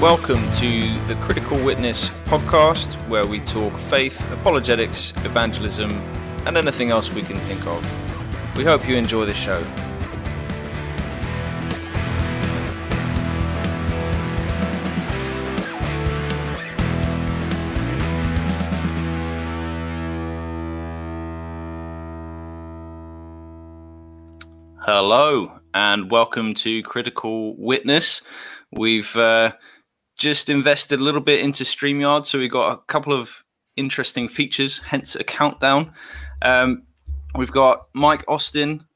Welcome to the Critical Witness podcast, where we talk faith, apologetics, evangelism, and anything else we can think of. We hope you enjoy the show. Hello, and welcome to Critical Witness. We've uh, just invested a little bit into StreamYard, so we've got a couple of interesting features, hence a countdown. Um, we've got Mike Austin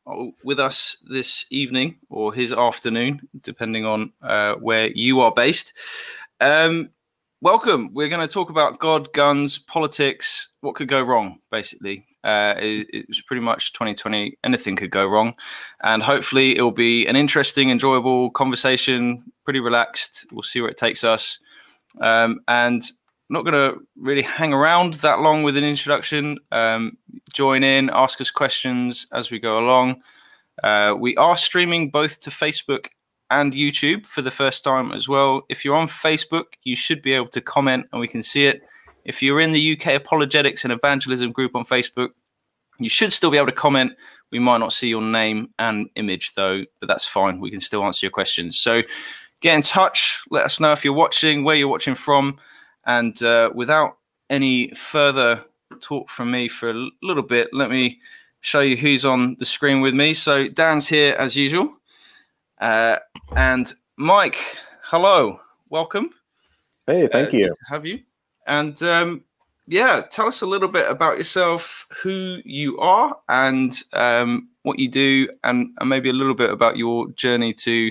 with us this evening or his afternoon, depending on uh, where you are based. Um, welcome. We're going to talk about God, guns, politics, what could go wrong, basically. Uh, it, pretty much 2020. Anything could go wrong, and hopefully, it will be an interesting, enjoyable conversation. Pretty relaxed. We'll see where it takes us. Um, and I'm not going to really hang around that long with an introduction. Um, join in, ask us questions as we go along. Uh, we are streaming both to Facebook and YouTube for the first time as well. If you're on Facebook, you should be able to comment and we can see it. If you're in the UK Apologetics and Evangelism group on Facebook, you should still be able to comment. We might not see your name and image though, but that's fine. We can still answer your questions. So get in touch. Let us know if you're watching, where you're watching from. And uh, without any further talk from me for a little bit, let me show you who's on the screen with me. So Dan's here as usual. Uh, and Mike, hello, welcome. Hey, thank uh, you. have you? And um, yeah, tell us a little bit about yourself, who you are, and um, what you do, and, and, maybe a little bit about your journey to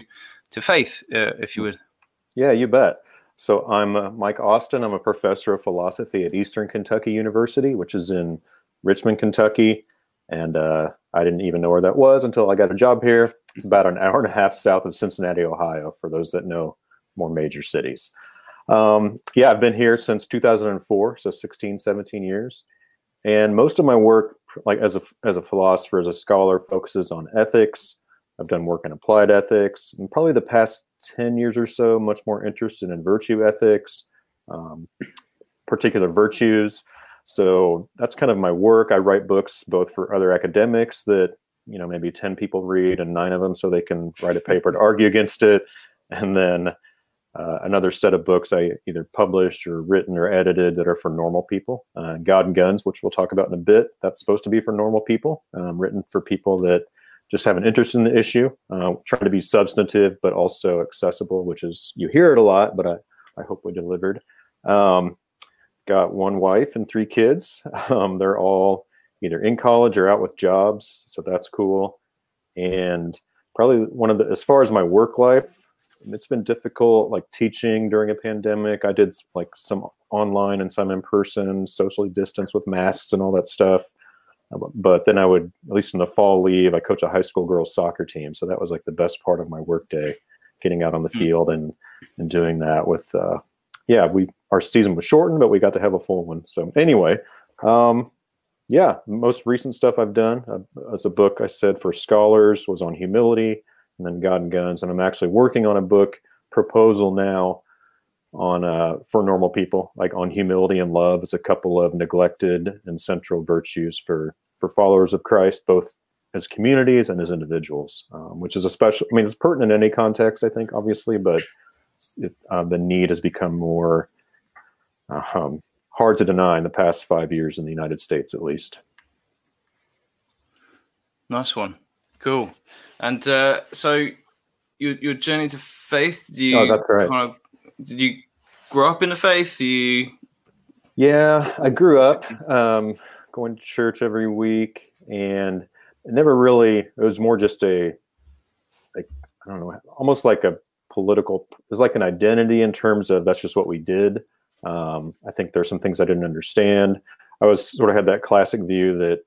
to faith, uh, if you would. Yeah, you bet. So I'm uh, Mike Austin. I'm a professor of philosophy at Eastern Kentucky University, which is in Richmond, Kentucky, and uh, I didn't even know where that was until I got a job here. It's about an hour and a half south of Cincinnati, Ohio, for those that know more major cities. Um, yeah, I've been here since 2004, so 16, 17 years. And most of my work, like as a, as a philosopher, as a scholar, focuses on ethics. I've done work in applied ethics, and probably the past 10 years or so, much more interested in virtue ethics, um, particular virtues. So that's kind of my work. I write books both for other academics that, you know, maybe 10 people read and nine of them so they can write a paper to argue against it. And then uh, another set of books I either published or written or edited that are for normal people. Uh, God and Guns, which we'll talk about in a bit, that's supposed to be for normal people, um, written for people that just have an interest in the issue, uh, trying to be substantive but also accessible, which is, you hear it a lot, but I, I hope we delivered. Um, got one wife and three kids. Um, they're all either in college or out with jobs, so that's cool. And probably one of the, as far as my work life, it's been difficult like teaching during a pandemic. I did like some online and some in person socially distanced with masks and all that stuff. Uh, but then i would at least in the fall leave i coach a high school girls soccer team. So that was like the best part of my workday getting out on the hmm. field and and doing that with uh yeah we our season was shortened but we got to have a full one. So anyway um yeah most recent stuff i've done uh, as a book i said for scholars was on humility and then God and Guns. And I'm actually working on a book proposal now on uh, for normal people, like on humility and love as a couple of neglected and central virtues for for followers of Christ, both as communities and as individuals, um, which is especially. I mean, it's pertinent in any context, I think, obviously, but it, uh, the need has become more uh, um, hard to deny in the past five years in the United States, at least. Nice one. Cool. And uh, so your your journey to faith, did you oh, that's right. kind of did you grow up in the faith? you Yeah, I grew up um, going to church every week and it never really it was more just a like I don't know, almost like a political it was like an identity in terms of that's just what we did. Um, I think there's some things I didn't understand. I was sort of had that classic view that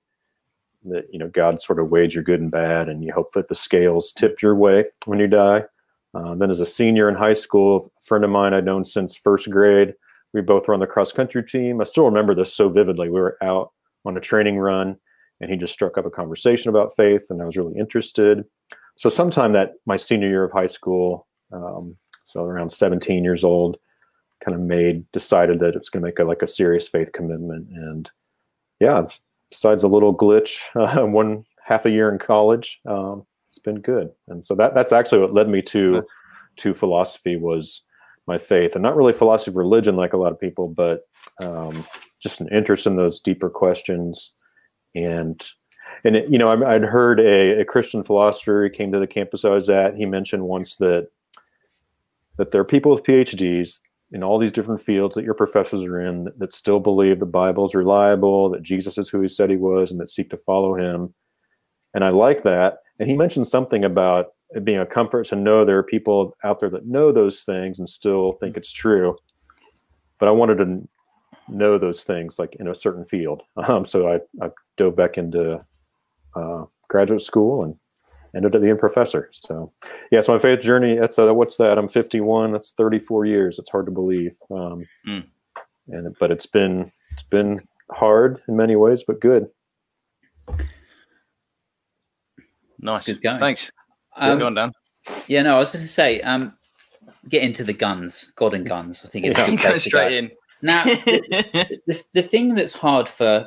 that you know God sort of weighed your good and bad, and you hope that the scales tipped your way when you die. Uh, then, as a senior in high school, a friend of mine I'd known since first grade, we both were on the cross country team. I still remember this so vividly. We were out on a training run, and he just struck up a conversation about faith, and I was really interested. So sometime that my senior year of high school, um, so around 17 years old, kind of made decided that it's going to make a, like a serious faith commitment, and yeah, besides a little glitch, uh, one half a year in college, um, it's been good. And so that that's actually what led me to nice. to philosophy was my faith, and not really philosophy of religion like a lot of people, but um, just an interest in those deeper questions. And and it, you know, I, would heard a, a Christian philosopher who came to the campus I was at. He mentioned once that that there are people with PhDs in all these different fields that your professors are in that, still believe the Bible is reliable, that Jesus is who he said he was, and that seek to follow him. And I like that. And he mentioned something about it being a comfort to know there are people out there that know those things and still think it's true. But I wanted to know those things like in a certain field. Um, so I, I, dove back into uh, graduate school and ended up being a professor. So, yeah, so my faith journey. That's uh, what's that? I'm 51. That's 34 years. It's hard to believe. Um, mm. And but it's been it's been hard in many ways, but good. Nice. Good going. Thanks. Um, Go on, Dan. Yeah, no, I was just going to say, um, get into the guns, God and guns. I think it's yeah. go straight in. Now, the, the, the, thing that's hard for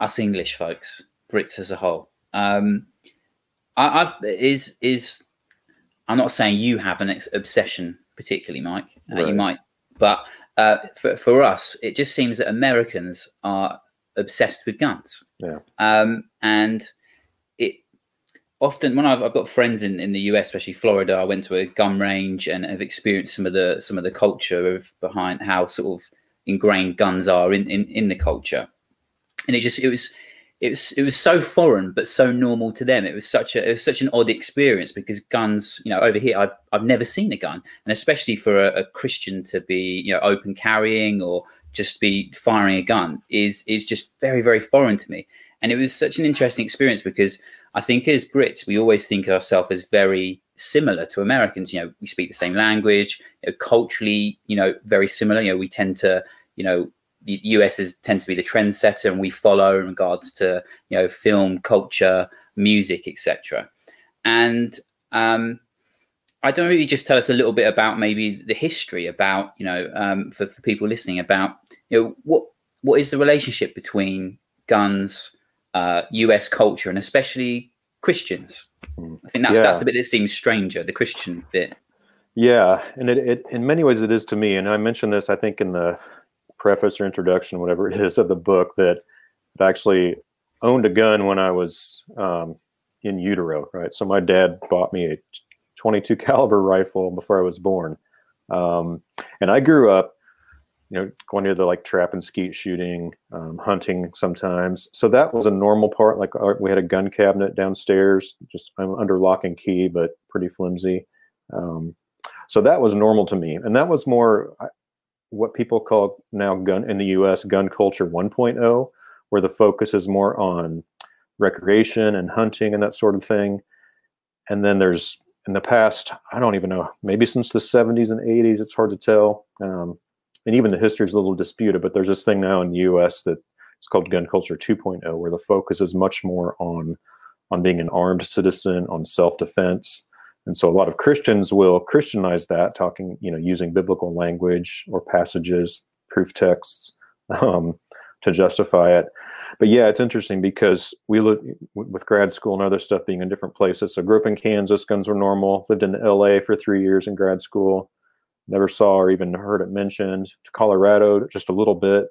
us English folks, Brits as a whole, um, I, I, is is I'm not saying you have an ex- obsession particularly, Mike. Uh, right. You might, but uh, for for us, it just seems that Americans are obsessed with guns. Yeah. Um, and it often when I've, I've got friends in, in the US, especially Florida, I went to a gun range and have experienced some of the some of the culture of behind how sort of ingrained guns are in, in, in the culture. And it just it was it was it was so foreign but so normal to them. It was such a it was such an odd experience because guns, you know, over here I've I've never seen a gun, and especially for a, a Christian to be you know open carrying or just be firing a gun is is just very very foreign to me. And it was such an interesting experience because I think as Brits we always think of ourselves as very similar to Americans. You know, we speak the same language, you know, culturally, you know, very similar. You know, we tend to you know the US is tends to be the trendsetter, and we follow in regards to you know film, culture, music, etc. And um, I don't really just tell us a little bit about maybe the history about you know um, for, for people listening about you know what what is the relationship between guns, uh, U.S. culture, and especially Christians. I think that's yeah. that's the bit that seems stranger, the Christian bit. Yeah, and it, it in many ways it is to me. And I mentioned this, I think, in the preface or introduction, whatever it is, of the book that I actually owned a gun when I was um, in utero, right? So my dad bought me a 22 caliber rifle before I was born, um, and I grew up, you know, going to the like trap and skeet shooting, um, hunting sometimes. So that was a normal part. Like our, we had a gun cabinet downstairs, just under lock and key, but pretty flimsy. Um, so that was normal to me, and that was more what people call now gun in the US gun culture 1.0, where the focus is more on recreation and hunting and that sort of thing. And then there's in the past, I don't even know, maybe since the 70s and 80s, it's hard to tell. Um, and even the history is a little disputed, but there's this thing now in the US that it's called gun culture 2.0, where the focus is much more on on being an armed citizen, on self-defense, and so a lot of Christians will Christianize that, talking, you know, using biblical language or passages, proof texts um, to justify it. But yeah, it's interesting because we look with grad school and other stuff being in different places. So grew up in Kansas, guns were normal. Lived in LA for three years in grad school. Never saw or even heard it mentioned. To Colorado, just a little bit.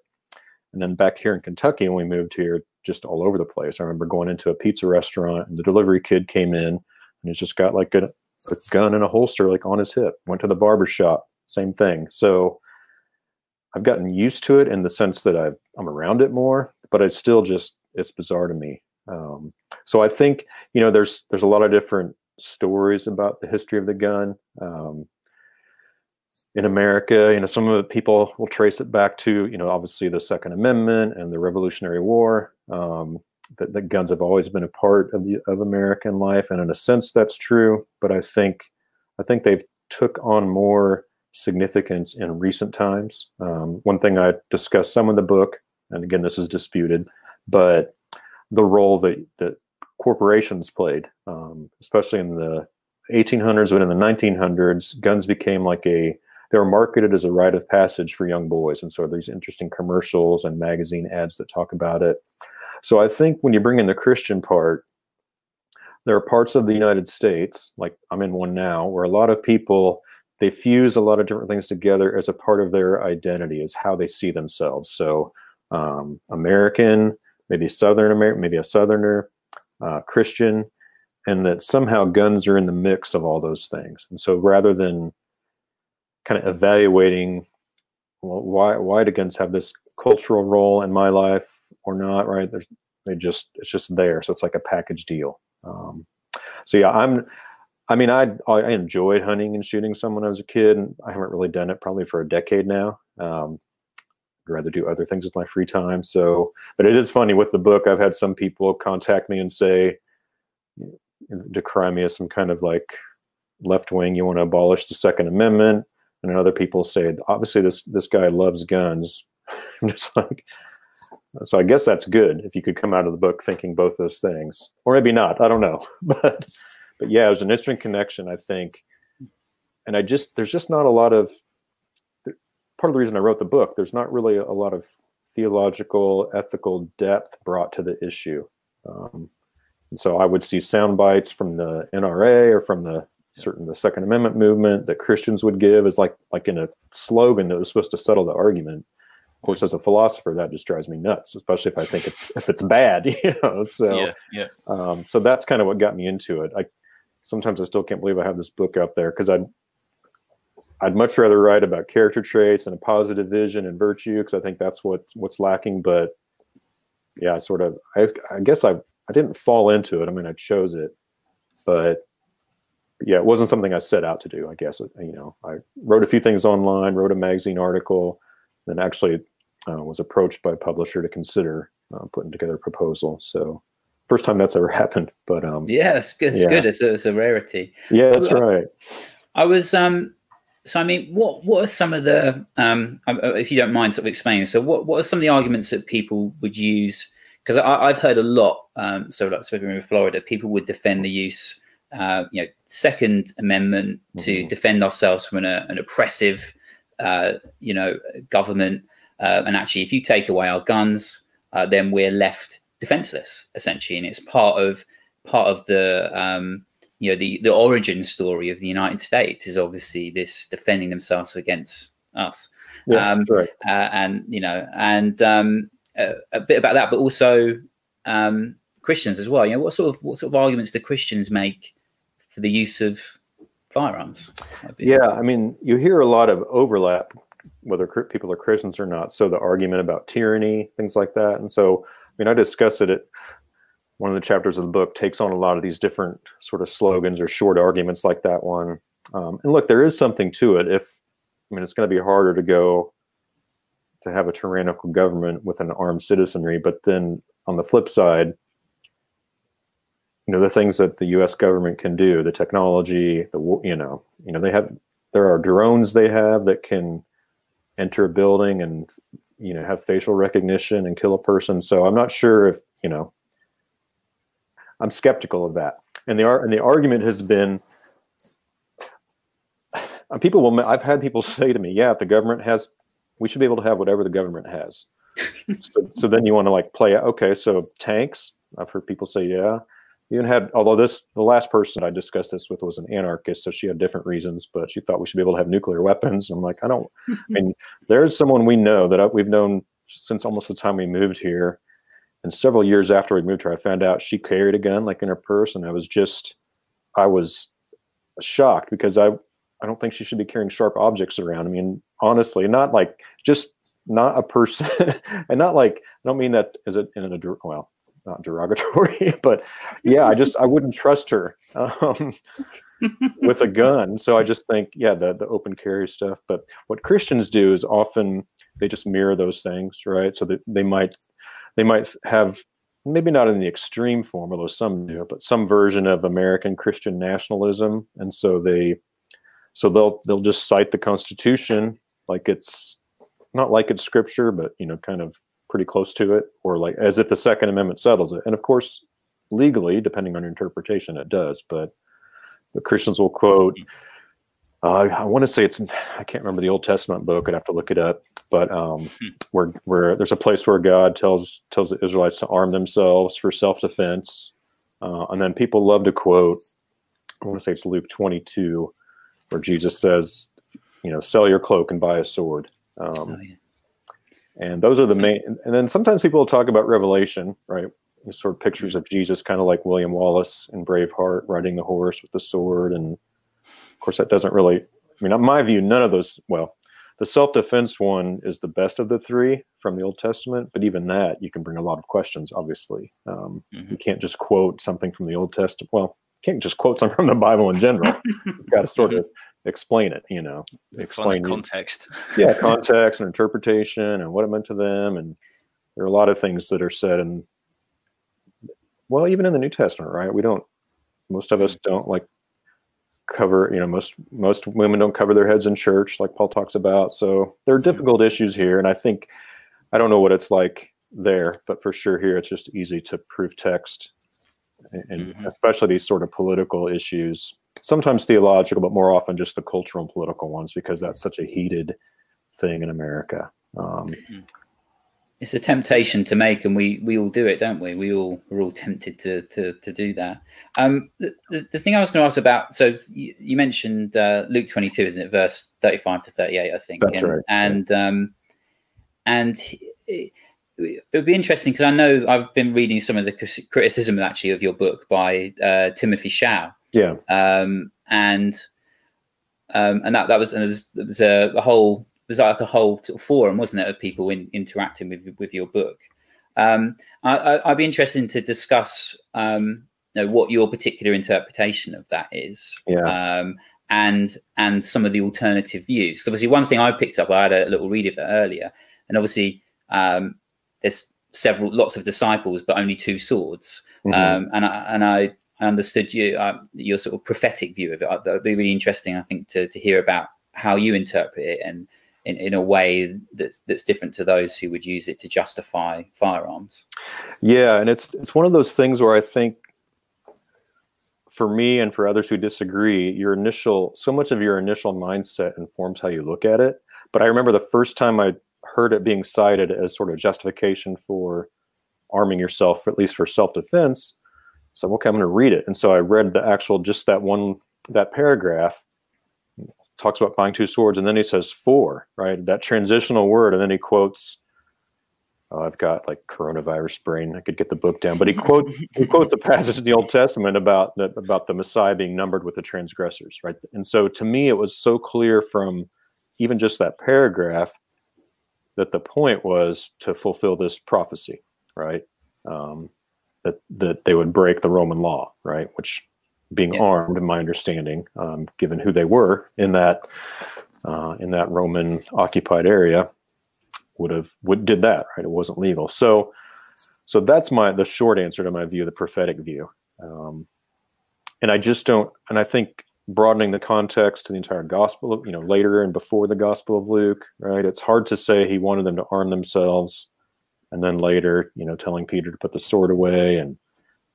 And then back here in Kentucky, when we moved here, just all over the place. I remember going into a pizza restaurant and the delivery kid came in and he's just got like a a gun in a holster like on his hip. Went to the barber shop, same thing. So I've gotten used to it in the sense that i am around it more, but it's still just it's bizarre to me. Um, so I think you know there's there's a lot of different stories about the history of the gun. Um, in America, you know, some of the people will trace it back to, you know, obviously the Second Amendment and the Revolutionary War. Um, that, that guns have always been a part of the of American life, and in a sense, that's true. But I think I think they've took on more significance in recent times. Um, one thing I discussed some in the book, and again, this is disputed, but the role that that corporations played, um, especially in the 1800s, but in the 1900s, guns became like a they were marketed as a rite of passage for young boys, and so these interesting commercials and magazine ads that talk about it. So I think when you bring in the Christian part, there are parts of the United States, like I'm in one now, where a lot of people they fuse a lot of different things together as a part of their identity, as how they see themselves. So um, American, maybe Southern American, maybe a Southerner, uh, Christian, and that somehow guns are in the mix of all those things. And so rather than kind of evaluating well, why why do guns have this cultural role in my life or not, right? There's they just it's just there. So it's like a package deal. Um, so yeah, I'm. I mean, I I enjoyed hunting and shooting some when I was a kid. And I haven't really done it probably for a decade now. Um, I'd rather do other things with my free time. So, but it is funny with the book. I've had some people contact me and say, decry me as some kind of like left wing. You want to abolish the Second Amendment, and other people say, obviously this this guy loves guns. I'm just like, so I guess that's good if you could come out of the book thinking both those things, or maybe not. I don't know, but but yeah, it was an interesting connection, I think. And I just there's just not a lot of part of the reason I wrote the book. There's not really a lot of theological, ethical depth brought to the issue. Um, and so I would see sound bites from the NRA or from the certain the Second Amendment movement that Christians would give as like like in a slogan that was supposed to settle the argument course, as a philosopher, that just drives me nuts, especially if I think it, if it's bad, you know. So, yeah, yeah. Um, so that's kind of what got me into it. I sometimes I still can't believe I have this book out there because I'd I'd much rather write about character traits and a positive vision and virtue because I think that's what what's lacking. But yeah, I sort of. I, I guess I I didn't fall into it. I mean, I chose it, but yeah, it wasn't something I set out to do. I guess you know, I wrote a few things online, wrote a magazine article, then actually uh, was approached by a publisher to consider uh, putting together a proposal. So first time that's ever happened. But um, yeah, it's good. It's yeah. good. It's a, it's a rarity. Yeah, that's right. I was um, so I mean, what what are some of the um, uh, if you don't mind sort of explaining? So what what are some of the arguments that people would use? Because I've heard a lot. Um, so like speaking in Florida, people would defend the use. Uh, you know, Second Amendment to mm-hmm. defend ourselves from an, an oppressive, uh, you know, government uh, and actually, if you take away our guns, uh, then we're left defenseless, essentially. And it's part of part of the um, you know the the origin story of the United States is obviously this defending themselves against us. Yes, um, right. uh, and you know, and um, a, a, bit about that, but also um, Christians as well. You know, what sort of what sort of arguments do Christians make for the use of firearms? Yeah, I mean, you hear a lot of overlap whether people are Christians or not. So the argument about tyranny, things like that. And so, I mean, I discuss it at one of the chapters of the book takes on a lot of these different sort of slogans or short arguments like that one. Um, and look, there is something to it. If I mean, it's going to be harder to go to have a tyrannical government with an armed citizenry, but then on the flip side, you know, the things that the U.S. government can do, the technology, the you know, you know, they have there are drones they have that can enter a building and you know have facial recognition and kill a person. So I'm not sure if you know. I'm skeptical of that, and the and the argument has been. People will. I've had people say to me, "Yeah, if the government has, we should be able to have whatever the government has." so, so then you want to like play. Okay, so tanks. I've heard people say, "Yeah." Even had although this the last person i discussed this with was an anarchist so she had different reasons but she thought we should be able to have nuclear weapons. I'm like i don't i mean there's someone we know that we've known since almost the time we moved here. And several years after we moved here i found out she carried a gun like in her purse and i was just i was shocked because i i don't think she should be carrying sharp objects around. I mean honestly not like just not a person and not like i don't mean that as a in a well not derogatory, but yeah, I just I wouldn't trust her um, with a gun. So I just think, yeah, the the open carry stuff. But what Christians do is often they just mirror those things, right? So that they might they might have maybe not in the extreme form, although some do, but some version of American Christian nationalism, and so they so they'll they'll just cite the Constitution like it's not like it's scripture, but you know, kind of pretty close to it, or like as if the Second Amendment settles it. And of course, legally, depending on your interpretation, it does. But the Christians will quote. Uh, I want to say it's I can't remember the Old Testament book. I'd have to look it up. But um, hmm. where where there's a place where God tells tells the Israelites to arm themselves for self defense, uh, and then people love to quote. I want to say it's Luke 22, where Jesus says, "You know, sell your cloak and buy a sword." Um, oh, yeah. And those are the main. And then sometimes people will talk about Revelation, right? Sort of pictures of Jesus, kind of like William Wallace in Braveheart, riding the horse with the sword. And of course, that doesn't really. I mean, in my view, none of those. Well, the self-defense one is the best of the three from the Old Testament, but even that you can bring a lot of questions. Obviously, um, mm-hmm. you can't just quote something from the Old Testament. Well, you can't just quote something from the Bible in general. You've got to sort of explain it, you know, explain context. yeah, context and interpretation and what it meant to them. And there are a lot of things that are said and well, even in the New Testament, right? We don't most of us don't like cover, you know, most most women don't cover their heads in church like Paul talks about. So there are difficult issues here. And I think I don't know what it's like there, but for sure here it's just easy to prove text and mm-hmm. especially these sort of political issues sometimes theological, but more often just the cultural and political ones because that's such a heated thing in America. Um, mm-hmm. it's a temptation to make, and we we all do it, don't we? We all we're all tempted to to to do that. Um, the, the, the thing I was going to ask about, so you, you mentioned uh, Luke twenty two, isn't it? Verse thirty five to thirty eight, I think. That's and, right. And um, and. It, it would be interesting because I know I've been reading some of the criticism actually of your book by uh, Timothy Shao, yeah. Um, and um, and that that was and there was, there was a, a, whole it was like a whole sort of forum, wasn't it, of people in, interacting with with your book. Um, I, would be interested to discuss um, you know, what your particular interpretation of that is. Yeah. Um, and and some of the alternative views. Because obviously, one thing I picked up, I had a little read of it earlier, and obviously, um, there's several, lots of disciples, but only two swords. Mm-hmm. Um, and I and I I understood you uh, your sort of prophetic view of it. That would be really interesting, I think, to to hear about how you interpret it and in, in a way that's that's different to those who would use it to justify firearms. Yeah, and it's it's one of those things where I think for me and for others who disagree, your initial so much of your initial mindset informs how you look at it. But I remember the first time I heard it being cited as sort of justification for arming yourself, at least for self-defense, so okay, I'm going to read it. And so I read the actual, just that one, that paragraph talks about buying two swords. And then he says for, right? That transitional word. And then he quotes, oh, I've got like coronavirus brain. I could get the book down, but he quotes, he quotes the passage in the Old Testament about the, about the Messiah being numbered with the transgressors, right? And so to me, it was so clear from even just that paragraph that the point was to fulfill this prophecy, right? Um, that that they would break the Roman law, right? Which being yeah. armed, in my understanding, um, given who they were in that uh, in that Roman occupied area, would have would did that, right? It wasn't legal. So so that's my the short answer to my view, the prophetic view. Um, and I just don't, and I think broadening the context to the entire gospel of, you know, later and before the gospel of Luke, right? It's hard to say he wanted them to arm themselves and then later, you know, telling Peter to put the sword away and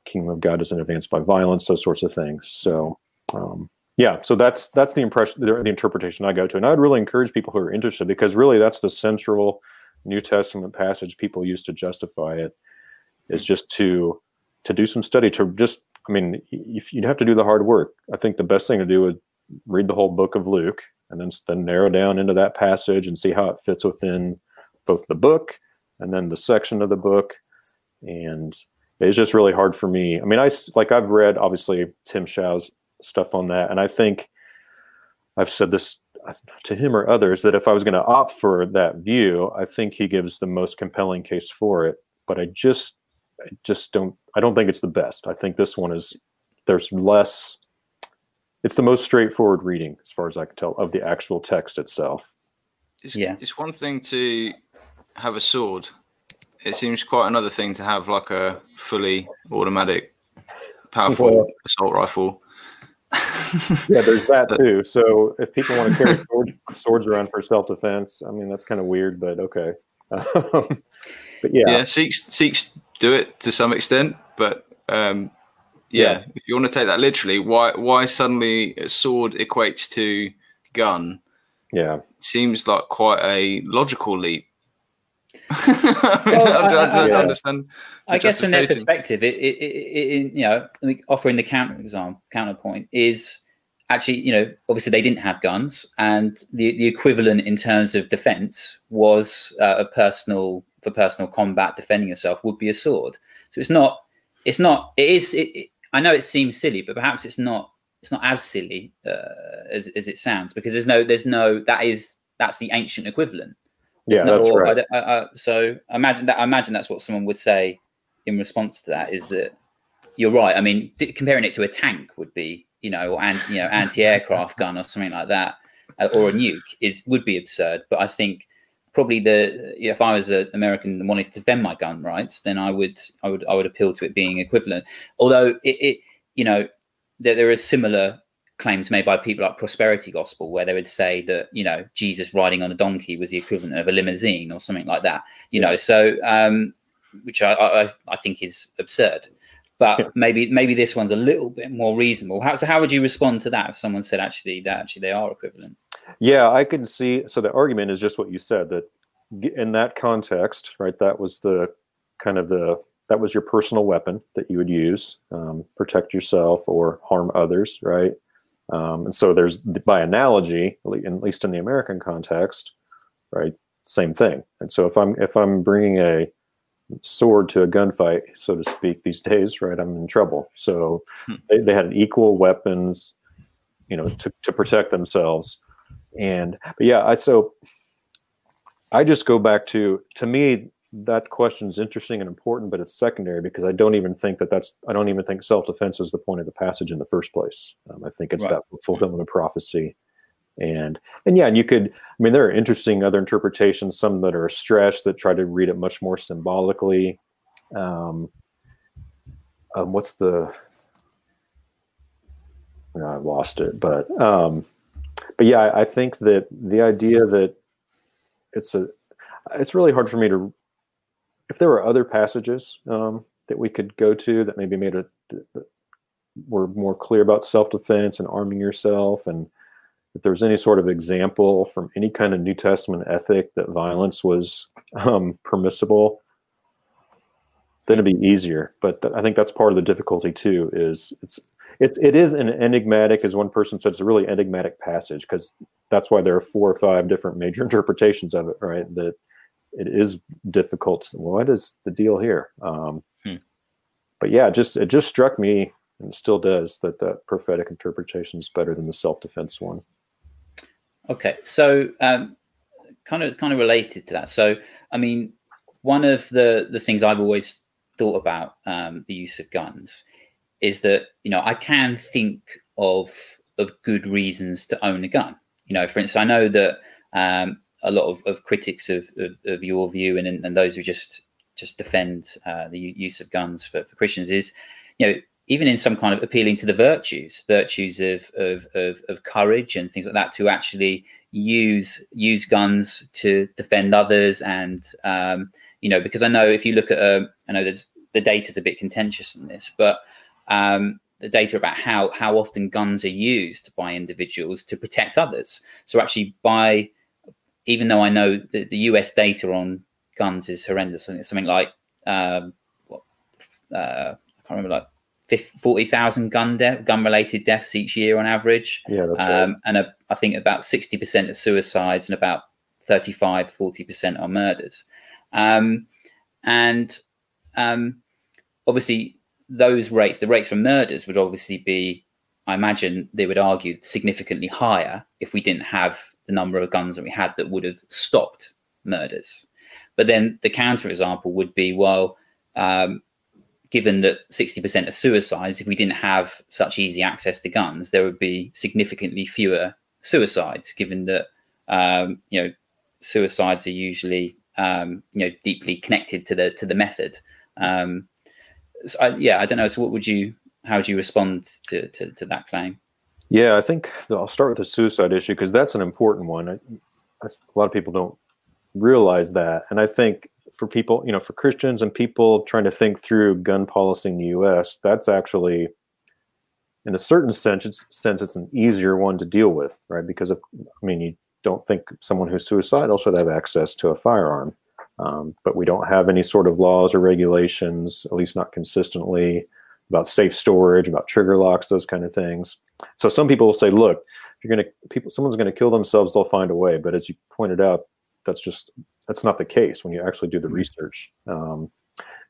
kingdom of God doesn't advance by violence, those sorts of things. So, um, yeah, so that's that's the impression, the, the interpretation I go to, and I would really encourage people who are interested because really that's the central New Testament passage people use to justify it is just to to do some study to just I mean you'd have to do the hard work. I think the best thing to do is read the whole book of Luke and then then narrow down into that passage and see how it fits within both the book and then the section of the book. And it's just really hard for me. I mean i like i've read obviously tim shao's stuff on that and i think i've said this uh, to him or others that if i was going to opt for that view i think he gives the most compelling case for it. But i just i just don't i don't think it's the best. I think this one is there's less it's the most straightforward reading as far as i can tell of the actual text itself. It's, yeah. it's one thing to have a sword. It seems quite another thing to have like a fully automatic, powerful well, assault rifle. yeah, there's that too. So if people want to carry sword, swords around for self defense, I mean that's kind of weird, but okay. but yeah, yeah, Sikhs Sikhs do it to some extent, but um, yeah, Yeah. if you want to take that literally, why why suddenly a sword equates to gun yeah, seems like quite a logical leap. I, mean, Well, I, I don't I- understand. I guess from their perspective, it, it, it, it you know, offering the counter example, counterpoint is actually, you know, obviously they didn't have guns, and the the equivalent in terms of defense was uh, a personal for personal combat, defending yourself would be a sword. So it's not, it's not, it is. It, I know it seems silly, but perhaps it's not. It's not as silly uh, as as it sounds because there's no, there's no. That is that's the ancient equivalent. Yeah, that's I right. I- I- so I imagine that I imagine that's what someone would say in response to that is that you're right. I mean, d- comparing it to a tank would be, you know, or an, you know, anti-aircraft gun or something like that, uh, or a nuke is would be absurd. But I think probably the you know, if I was an American and wanted to defend my gun rights, then I would I would I would appeal to it being equivalent. Although it, it you know there, there are similar claims made by people like prosperity gospel where they would say that you know jesus riding on a donkey was the equivalent of a limousine or something like that you know so um which i i, I think is absurd but Yeah. maybe maybe this one's a little bit more reasonable how so how would you respond to that if someone said actually that actually they are equivalent Yeah, I can see. So the argument is just what you said that in that context, right? That was the kind of the that was your personal weapon that you would use um, protect yourself or harm others, right? Um, and so there's by analogy, at least in the American context, right? Same thing. And so if I'm if I'm bringing a sword to a gunfight, so to speak, these days, right? I'm in trouble. So Hmm. they, they had equal weapons, you know, to, to protect themselves. And but yeah, I so I just go back to to me that question is interesting and important, but it's secondary because I don't even think that that's I don't even think self defense is the point of the passage in the first place. Um, I think it's Right. that fulfillment of prophecy, and and yeah, and you could I mean there are interesting other interpretations, some that are stretched that try to read it much more symbolically. Um, um, what's the no, I lost it, but um, but yeah, I, I think that the idea that it's a it's really hard for me to if there were other passages um, that we could go to that maybe made it that were more clear about self-defense and arming yourself and if there was any sort of example from any kind of new testament ethic that violence was um, permissible then it'd be easier. But th- i think that's part of the difficulty too is it's it's it is an enigmatic as one person said it's a really enigmatic passage because that's why there are four or five different major interpretations of it right? That it is difficult to, well, what is the deal here um, Hmm. but yeah just it just struck me and still does that that prophetic interpretation is better than the self-defense one Okay, so um, kind of kind of related to that. So, I mean, one of the the things I've always thought about um, the use of guns is that you know I can think of of good reasons to own a gun. You know, for instance, I know that um, a lot of, of critics of, of, of your view and and those who just just defend uh, the use of guns for, for Christians is, you know, even in some kind of appealing to the virtues, virtues of, of, of, of courage and things like that, to actually use use guns to defend others. And um, you know, because I know if you look at, uh, I know there's the data is a bit contentious in this, but um, the data about how how often guns are used by individuals to protect others. So actually, by even though I know that the US data on guns is horrendous, and it's something like um, what, uh, I can't remember, like 40,000 gun death, gun related deaths each year on average. yeah that's right. Um, and a, I think about 60% are suicides and about 35, 40% are murders. Um, and um, obviously, those rates, the rates for murders would obviously be, I imagine they would argue, significantly higher if we didn't have the number of guns that we had that would have stopped murders. But then the counter example would be, well, um, given that 60% of suicides, if we didn't have such easy access to guns, there would be significantly fewer suicides, given that, um, you know, suicides are usually, um, you know, deeply connected to the, to the method. Um, so I, yeah, I don't know. So what would you, how do you respond to, to, to that claim? Yeah, I think I'll start with the suicide issue because that's an important one. I, I, a lot of people don't realize that, and I think for people, you know, for Christians and people trying to think through gun policy in the U.S., that's actually, in a certain sense, it's, sense, it's an easier one to deal with, right? Because of, I mean, you don't think someone who's suicidal should have access to a firearm, um, but we don't have any sort of laws or regulations, at least not consistently, about safe storage, about trigger locks, those kind of things. So some people will say, look, if you're going to people, someone's going to kill themselves, they'll find a way. But as you pointed out, that's just that's not the case when you actually do the mm-hmm. research. Um,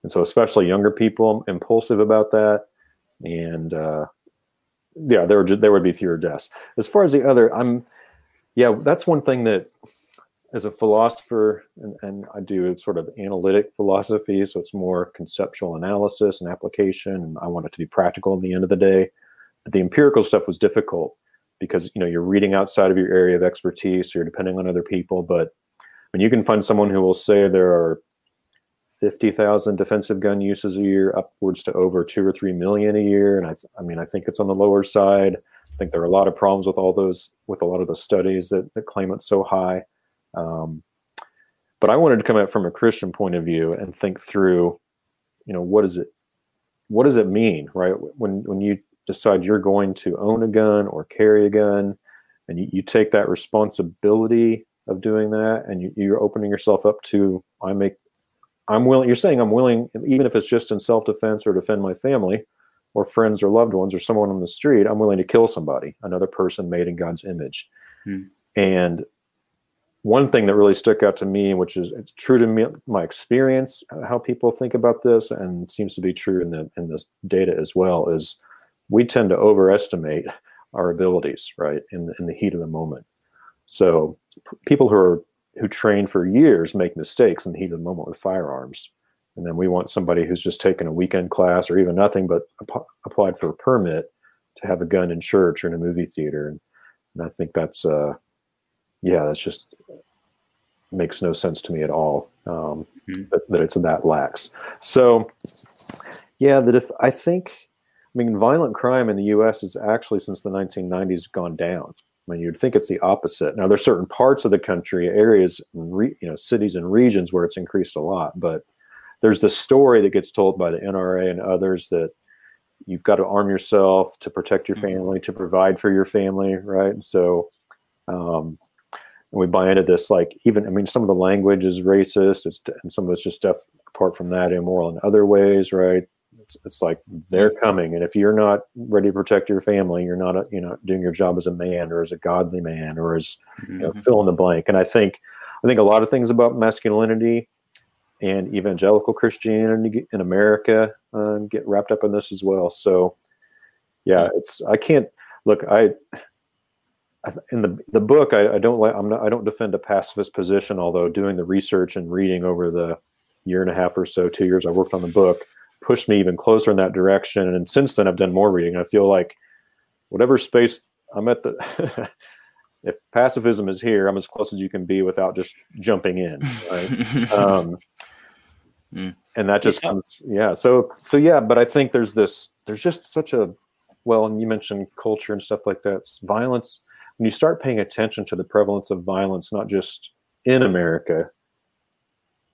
and so, especially younger people, impulsive about that, and uh, yeah, there would just, there would be fewer deaths. As far as the other, I'm yeah, that's one thing that as a philosopher, and, and I do sort of analytic philosophy, so it's more conceptual analysis and application, and I want it to be practical in the end of the day. But the empirical stuff was difficult because you know you're reading outside of your area of expertise, you're depending on other people, but mean, you can find someone who will say there are 50,000 defensive gun uses a year, upwards to over two or three million a year. And I, I mean, I think it's on the lower side. I think there are a lot of problems with all those, with a lot of the studies that, that claim it's so high. Um, but I wanted to come at from a Christian point of view and think through, you know, what is it, what does it mean, right? When when you decide you're going to own a gun or carry a gun, and you, you take that responsibility of doing that and you, you're opening yourself up to i make i'm willing you're saying i'm willing even if it's just in self-defense or defend my family or friends or loved ones or someone on the street i'm willing to kill somebody another person made in god's image hmm. and one thing that really stuck out to me which is it's true to me my experience how people think about this and seems to be true in the in this data as well is we tend to overestimate our abilities right in the, in the heat of the moment so people who are who train for years make mistakes in the heat of the moment with firearms. And then we want somebody who's just taken a weekend class or even nothing but ap- applied for a permit to have a gun in church or in a movie theater. And, and I think that's, uh, yeah, that's just makes no sense to me at all um, mm-hmm. that, that, it's that lax. So, yeah, that if I think, I mean, violent crime in the U.S. has actually since the 1990s gone down. I mean, you'd think it's the opposite. Now, there's certain parts of the country, areas, re, you know, cities and regions where it's increased a lot. But there's the story that gets told by the NRA and others that you've got to arm yourself to protect your mm-hmm. family, to provide for your family, right? And so, um, and we buy into this. Like, even I mean, some of the language is racist, it's, and some of it's just stuff apart from that immoral in other ways, right? It's, it's like they're mm-hmm. coming, and if you're not ready to protect your family, you're not, you know, doing your job as a man or as a godly man or as you know, mm-hmm. fill in the blank. And I think, I think a lot of things about masculinity and evangelical Christianity in America uh, get wrapped up in this as well. So, yeah, it's I can't look. I in the the book I, I don't like I'm not I don't defend a pacifist position. Although doing the research and reading over the year and a half or so, two years I worked on the book, pushed me even closer in that direction. And since then, I've done more reading. I feel like whatever space I'm at the, if pacifism is here, I'm as close as you can be without just jumping in. Right? um, mm. And that just yeah. comes, yeah. So, so yeah. But I think there's this. There's just such a well, and you mentioned culture and stuff like that. It's violence. When you start paying attention to the prevalence of violence, not just in America,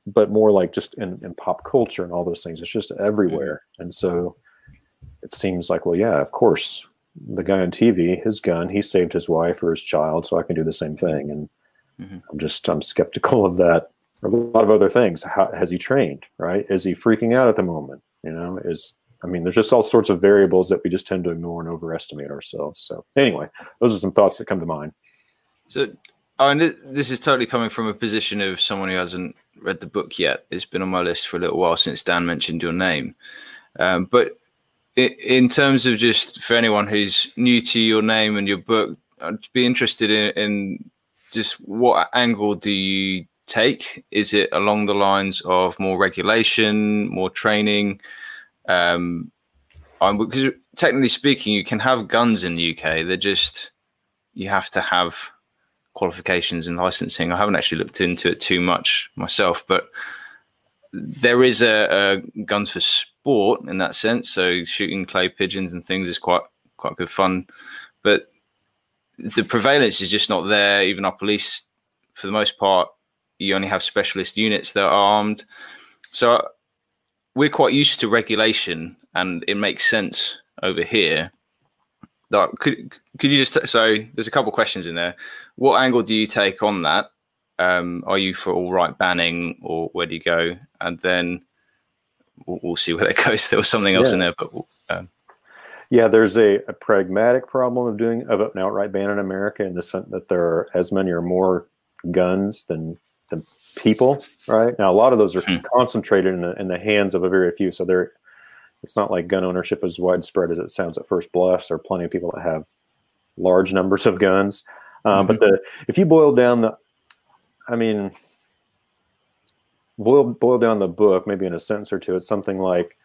but more like just in, in pop culture and all those things. It's just everywhere. Mm-hmm. And so it seems like, well, yeah, of course, the guy on TV, his gun, he saved his wife or his child, so I can do the same thing. And mm-hmm. I'm just, I'm skeptical of that. A lot of other things. How has he trained? Right? Is he freaking out at the moment? You know, is I mean, there's just all sorts of variables that we just tend to ignore and overestimate ourselves. So anyway, those are some thoughts that come to mind. So, oh, and this is totally coming from a position of someone who hasn't read the book yet. It's been on my list for a little while since Dan mentioned your name. Um, but in terms of just for anyone who's new to your name and your book, I'd be interested in, in just what angle do you take? Is it along the lines of more regulation, more training? Um, I'm, because technically speaking, you can have guns in the UK. They're just you have to have qualifications and licensing. I haven't actually looked into it too much myself, but there is a, a, guns for sport in that sense. So shooting clay pigeons and things is quite quite good fun, but the prevalence is just not there. Even our police, for the most part, you only have specialist units that are armed. So we're quite used to regulation, and it makes sense over here. Could could you just so there's a couple of questions in there. What angle do you take on that? Um, are you for all right banning, or where do you go? And then we'll, we'll see where that goes. There was something else yeah. in there, but um, yeah, there's a, a, pragmatic problem of doing of an outright ban in America in the sense that there are as many or more guns than than people. Right now, a lot of those are hmm. concentrated in the, in the hands of a very few. So they're it's not like gun ownership is widespread as it sounds at first blush. There are plenty of people that have large numbers of guns. Uh, mm-hmm. But the if you boil down the, I mean, boil boil down the book maybe in a sentence or two. It's something like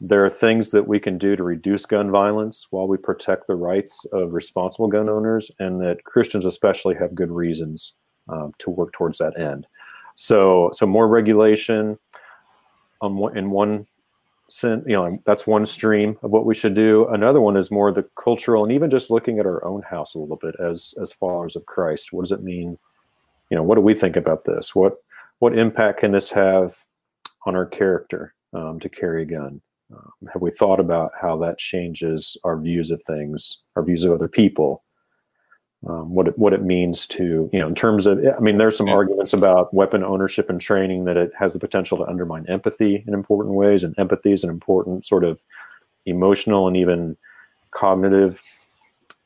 there are things that we can do to reduce gun violence while we protect the rights of responsible gun owners, and that Christians especially have good reasons um, to work towards that end. So, so more regulation on one, in one you know that's one stream of what we should do. Another one is more the cultural and even just looking at our own house a little bit as as followers of christ. What does it mean? You know what do we think about this? What what impact can this have on our character um, to carry a gun? Um, have we thought about how that changes our views of things our views of other people um, what it, what it means to you know in terms of I mean there's some yeah. arguments about weapon ownership and training that it has the potential to undermine empathy in important ways and empathy is an important sort of emotional and even cognitive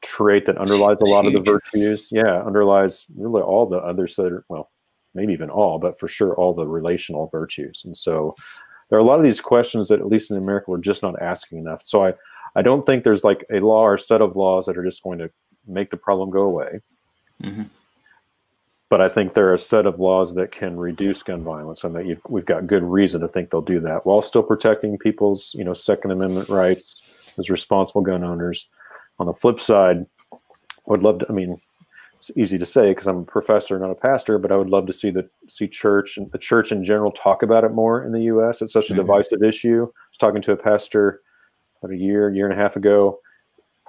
trait that underlies a lot of the virtues. Yeah underlies really all the others that are well maybe even all but for sure all the relational virtues. And so there are a lot of these questions that at least in America we're just not asking enough. So I I don't think there's like a law or set of laws that are just going to make the problem go away. Mm-hmm. But I think there are a set of laws that can reduce gun violence, and that we've got good reason to think they'll do that while still protecting people's, you know, Second Amendment rights as responsible gun owners. On the flip side, I would love to. I mean, it's easy to say because I'm a professor, not a pastor, but I would love to see the see church and the church in general talk about it more in the U.S. It's such a mm-hmm. divisive issue. I was talking to a pastor about a year, year and a half ago,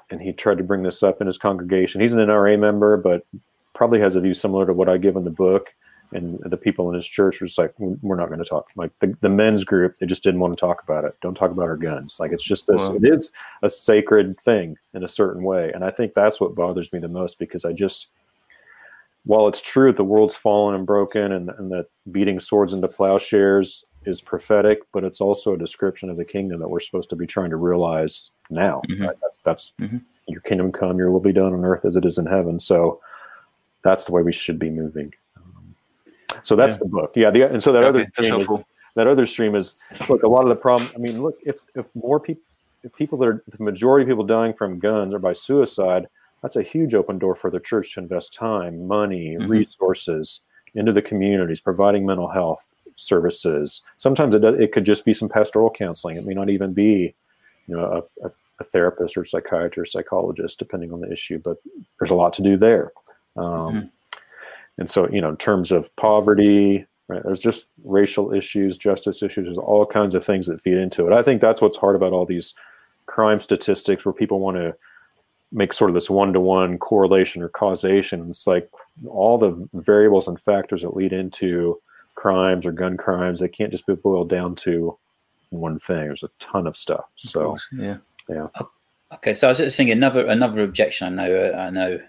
and he tried to bring this up in his congregation. He's an NRA member, but probably has a view similar to what I give in the book. And the people in his church were just like, we're not going to talk. Like the, the men's group, they just didn't want to talk about it. Don't talk about our guns. Like it's just this, wow. it is a sacred thing in a certain way. And I think that's what bothers me the most because I just, while it's true that the world's fallen and broken and, and that beating swords into plowshares is prophetic, but it's also a description of the kingdom that we're supposed to be trying to realize now. Mm-hmm. Right? That's, that's mm-hmm. your kingdom come, your will be done on earth as it is in heaven. So that's the way we should be moving. Um, so that's yeah. the book. Yeah. The, and so that okay, other stream is, that other stream is look. A lot of the problem. I mean, look if if more people, if people that are the majority of people dying from guns or by suicide, that's a huge open door for the church to invest time, money, mm-hmm. resources into the communities, providing mental health services. Sometimes it, it could just be some pastoral counseling. It may not even be you know a, a, a therapist or psychiatrist, psychologist, depending on the issue. But there's a lot to do there. Um, mm-hmm. And so, you know, in terms of poverty, right, there's just racial issues, justice issues, there's all kinds of things that feed into it. I think that's what's hard about all these crime statistics where people want to make sort of this one-to-one correlation or causation. It's like all the variables and factors that lead into crimes or gun crimes, they can't just be boiled down to one thing. There's a ton of stuff. So course, yeah, yeah. Okay, so I was just thinking another another objection I know uh, I know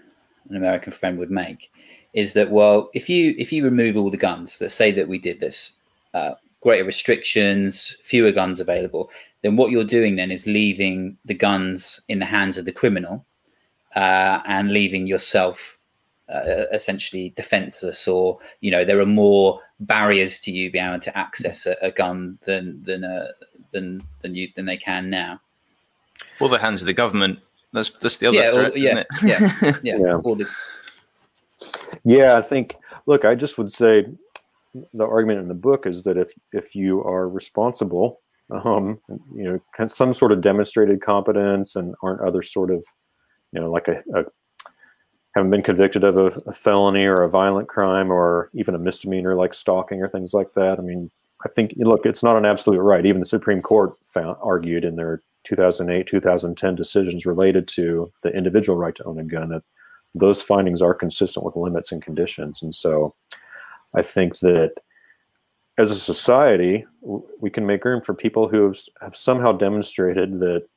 an American friend would make is that well, if you if you remove all the guns, let's say that we did this, uh, greater restrictions, fewer guns available, then what you're doing then is leaving the guns in the hands of the criminal uh, and leaving yourself uh, essentially defenseless or you know there are more barriers to you being able to access a, a gun than than uh, than than you than they can now. Well the hands of the government that's that's the other yeah, threat, yeah, isn't it? yeah yeah. Yeah. The... yeah i think look i just would say the argument in the book is that if if you are responsible um, you know some sort of demonstrated competence and aren't other sort of you know like a, a haven't been convicted of a, a, felony or a violent crime or even a misdemeanor like stalking or things like that. I mean, I think look, it's not an absolute right. Even the Supreme Court found argued in their 2008 2010 decisions related to the individual right to own a gun that those findings are consistent with limits and conditions. And so, I think that as a society, we can make room for people who have, have somehow demonstrated that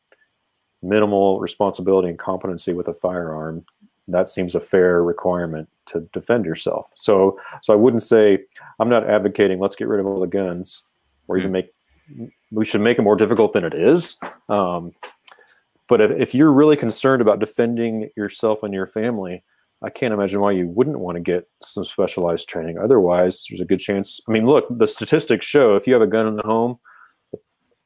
minimal responsibility and competency with a firearm that seems a fair requirement to defend yourself so so i wouldn't say i'm not advocating let's get rid of all the guns or even hmm. make we should make it more difficult than it is um, but if, if you're really concerned about defending yourself and your family I can't imagine why you wouldn't want to get some specialized training. Otherwise, there's a good chance. I mean, look, the statistics show if you have a gun in the home,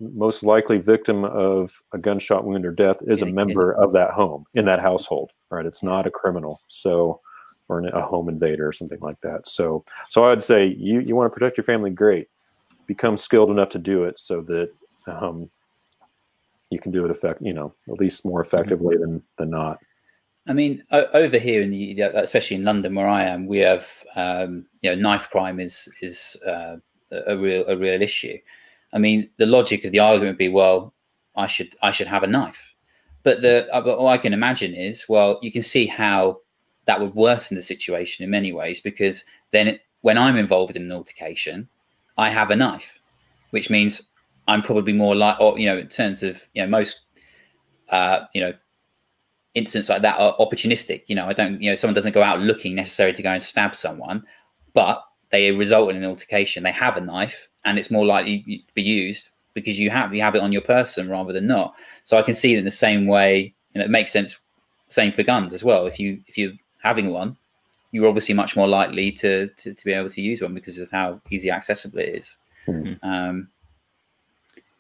most likely victim of a gunshot wound or death is a member of that home in that household. Right? It's not a criminal. So, or a home invader or something like that. So, so I'd say you you want to protect your family. Great, become skilled enough to do it so that um, you can do it effect. You know, at least more effectively mm-hmm. than than not. I mean, over here in the, especially in London, where I am, we have um, you know knife crime is is uh, a real a real issue. I mean, the logic of the argument would be, well, I should I should have a knife, but the uh, but all I can imagine is, well, you can see how that would worsen the situation in many ways because then it, when I'm involved in an altercation, I have a knife, which means I'm probably more like, or you know, in terms of you know most uh, you know incidents like that are opportunistic. You know, I don't, you know, someone doesn't go out looking necessarily to go and stab someone, but they result in an altercation. They have a knife, and it's more likely to be used because you have you have it on your person rather than not. So I can see it in the same way, and it makes sense. Same for guns as well. If you if you're having one, you're obviously much more likely to to, to be able to use one because of how easy accessible it is. Mm-hmm. Um,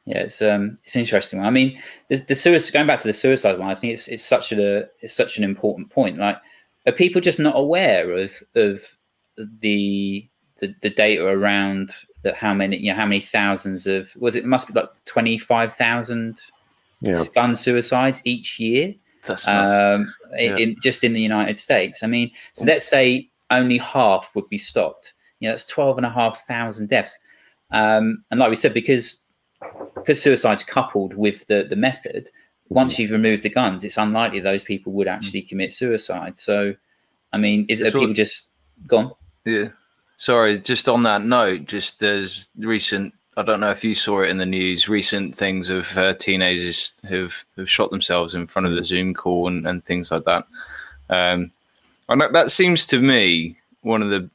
yeah, it's um, it's interesting. I mean, the, the suicide. Going back to the suicide one, I think it's it's such a it's such an important point. Like, are people just not aware of of the the, the data around that? How many you know how many thousands of was it? it must be like twenty five thousand yeah. gun suicides each year. That's um, yeah. in, just in the United States. I mean, so let's say only half would be stopped. You know, that's twelve and a half thousand deaths. Um, and like we said, because because suicide's coupled with the the method. Once mm-hmm. you've removed the guns, it's unlikely those people would actually mm. commit suicide. So, I mean, is it people just gone? Yeah. Sorry, just on that note, just there's recent. I don't know if you saw it in the news. Recent things of uh, teenagers who've who've shot themselves in front of the Zoom call and, and things like that. Um, and that, seems to me one of the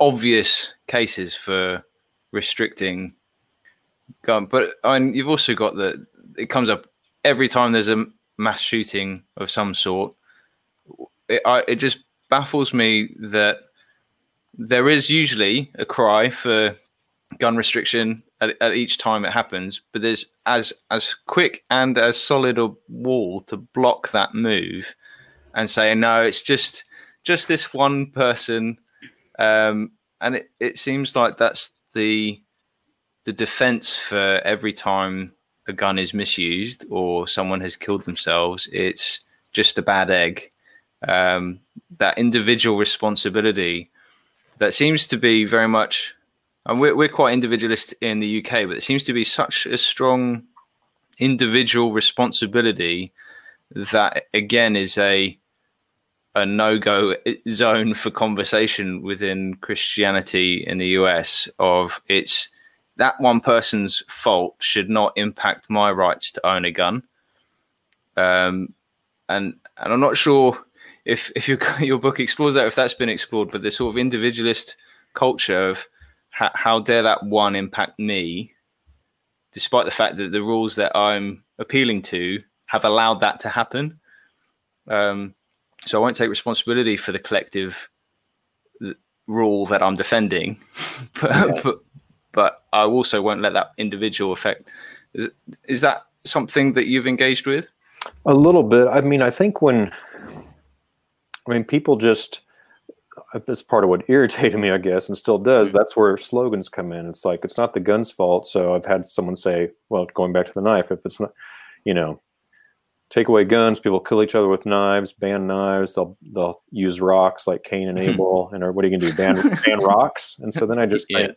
obvious cases for restricting gun. But I mean, you've also got that it comes up every time there's a mass shooting of some sort. It, I, it just baffles me that there is usually a cry for gun restriction at, at, each time it happens, but there's as as quick and as solid a wall to block that move and say no, it's just just this one person, um, and it, it seems like that's the the defense for every time a gun is misused or someone has killed themselves, it's just a bad egg. Um, that individual responsibility that seems to be very much, and we're, we're quite individualist in the UK, but it seems to be such a strong individual responsibility that again is a a no go zone for conversation within Christianity in the US of it's that one person's fault should not impact my rights to own a gun. Um, and and I'm not sure if if your your book explores that, if that's been explored, but the sort of individualist culture of how, how dare that one impact me, despite the fact that the rules that I'm appealing to have allowed that to happen. Um, so I won't take responsibility for the collective rule that I'm defending, but, yeah. but but I also won't let that individual affect. Is, is that something that you've engaged with? A little bit. I mean, I think when, I mean, people just, that's part of what irritated me, I guess, and still does. Mm-hmm. That's where slogans come in. It's like, it's not the gun's fault. So I've had someone say, well, going back to the knife, if it's not, you know, take away guns, people kill each other with knives, ban knives, they'll they'll use rocks like Cain and Abel, and or what are you gonna do? Ban ban rocks? And so then I just think,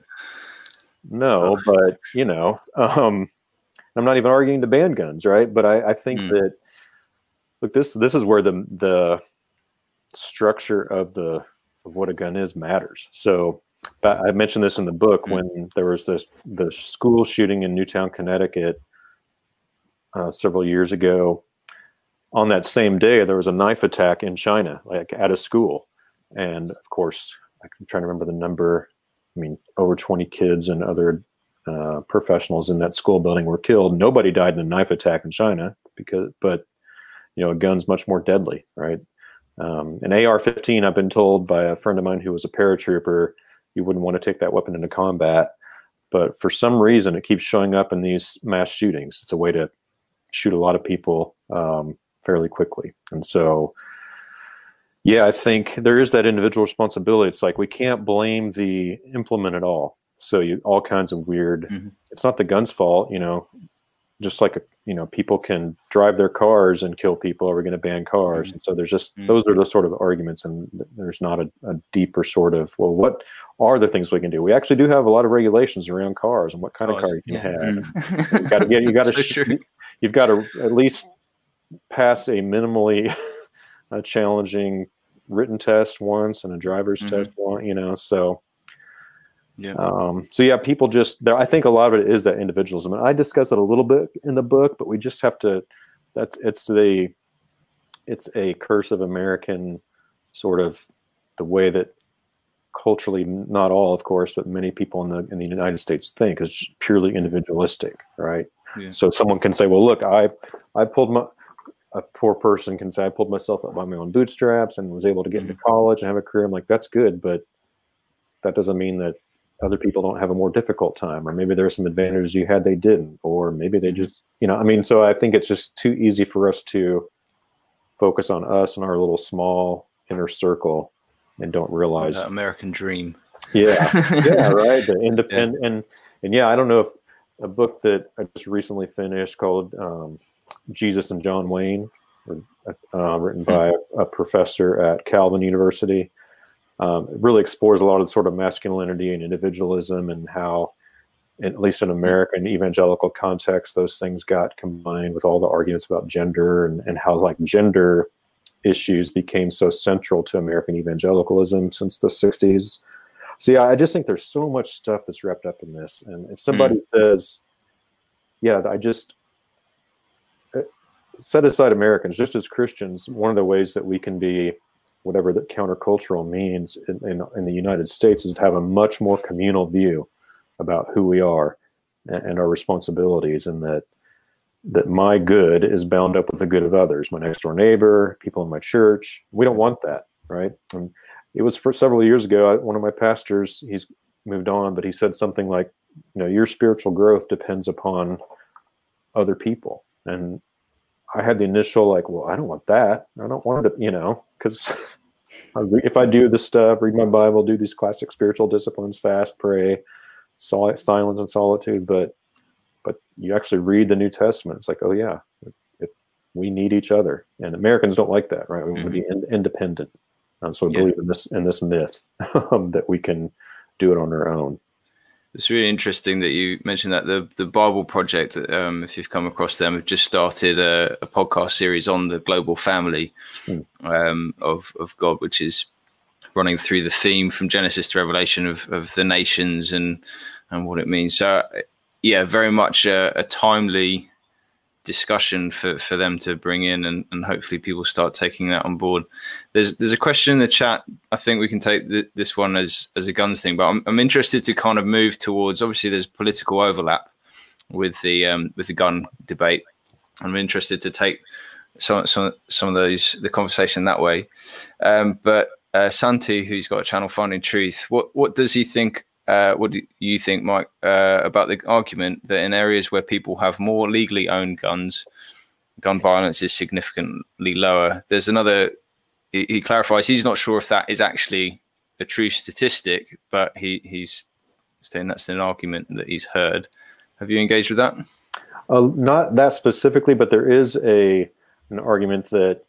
no, but you know, um, I'm not even arguing the ban guns, right? But I, I think mm. that look this this is where the the structure of the of what a gun is matters. So I mentioned this in the book mm-hmm. when there was this the school shooting in Newtown, Connecticut, uh, several years ago. On that same day, there was a knife attack in China, like at a school, and of course, I'm trying to remember the number. I mean, over 20 kids and other uh, professionals in that school building were killed. Nobody died in the knife attack in China because, but you know, a gun's much more deadly, right? Um, an AR-15, I've been told by a friend of mine who was a paratrooper, you wouldn't want to take that weapon into combat. But for some reason, it keeps showing up in these mass shootings. It's a way to shoot a lot of people um, fairly quickly, and so yeah, I think there is that individual responsibility. It's like we can't blame the implement at all. So you all kinds of weird. Mm-hmm. It's not the gun's fault, you know. Just like a, you know, people can drive their cars and kill people. Are we going to ban cars? Mm-hmm. And so there's just mm-hmm. those are the sort of arguments, and there's not a, a, deeper sort of well, what are the things we can do? We actually do have a lot of regulations around cars and what kind oh, of car you can yeah. have. Mm-hmm. you got to get you got to so you've got to at least pass a minimally a challenging written test once and a driver's mm-hmm. test one. You know, so yeah. Um, so yeah, people just there. I think a lot of it is that individualism, and I discuss it a little bit in the book, but we just have to. That's it's the, it's a curse of American, sort of, the way that culturally, not all, of course, but many people in the in the United States think is purely individualistic, right? Yeah. So someone can say, well, look, I I pulled my a poor person can say I pulled myself up by my own bootstraps and was able to get mm-hmm. into college and have a career. I'm like, that's good, but that doesn't mean that other people don't have a more difficult time or maybe there are some advantages you had they didn't or maybe they just you know i mean so i think it's just too easy for us to focus on us and our little small inner circle and don't realize that american dream yeah yeah right the independent yeah. and and yeah i don't know if a book that i just recently finished called um, jesus and john wayne uh, written hmm. by a, a professor at calvin university um, it really explores a lot of sort of masculinity and individualism and how, at least in American evangelical context, those things got combined with all the arguments about gender and, and how like gender issues became so central to American evangelicalism since the 60s. So yeah, I just think there's so much stuff that's wrapped up in this. And if somebody mm. says, yeah, I just uh, set aside Americans, just as Christians, one of the ways that we can be whatever that countercultural means in, in, in, the United States is to have a much more communal view about who we are and, and, our responsibilities, and that that my good is bound up with the good of others, my next door neighbor, people in my church. We don't want that, right? And it was for several years ago. One of my pastors, he's moved on, but he said something like, "You know, your spiritual growth depends upon other people," and I had the initial like, well, I don't want that. I don't want to, you know, because if I do this stuff, read my Bible, do these classic spiritual disciplines, fast, pray, silence and solitude, but but you actually read the New Testament, it's like, oh yeah, it, it, we need each other, and Americans don't like that, right? We mm-hmm. want to be in, independent, and so I yeah. believe in this in this myth that we can do it on our own. It's really interesting that you mentioned that the the Bible Project. Um, if you've come across them, have just started a, a podcast series on the global family mm. um, of of God, which is running through the theme from Genesis to Revelation of of the nations and and what it means. So, yeah, very much a, a timely discussion for, for them to bring in and, and hopefully people start taking that on board. There's there's a question in the chat. I think we can take th- this one as as a guns thing, but I'm, I'm interested to kind of move towards obviously there's political overlap with the um, with the gun debate. I'm interested to take some some some of those the conversation that way. Um, but uh, Santi, who's got a channel Finding Truth, what what does he think uh, what do you think, Mike, uh, about the argument that in areas where people have more legally owned guns, gun violence is significantly lower? There's another. He, he clarifies he's not sure if that is actually a true statistic, but he, he's saying that's an argument that he's heard. Have you engaged with that? Uh, not that specifically, but there is a an argument that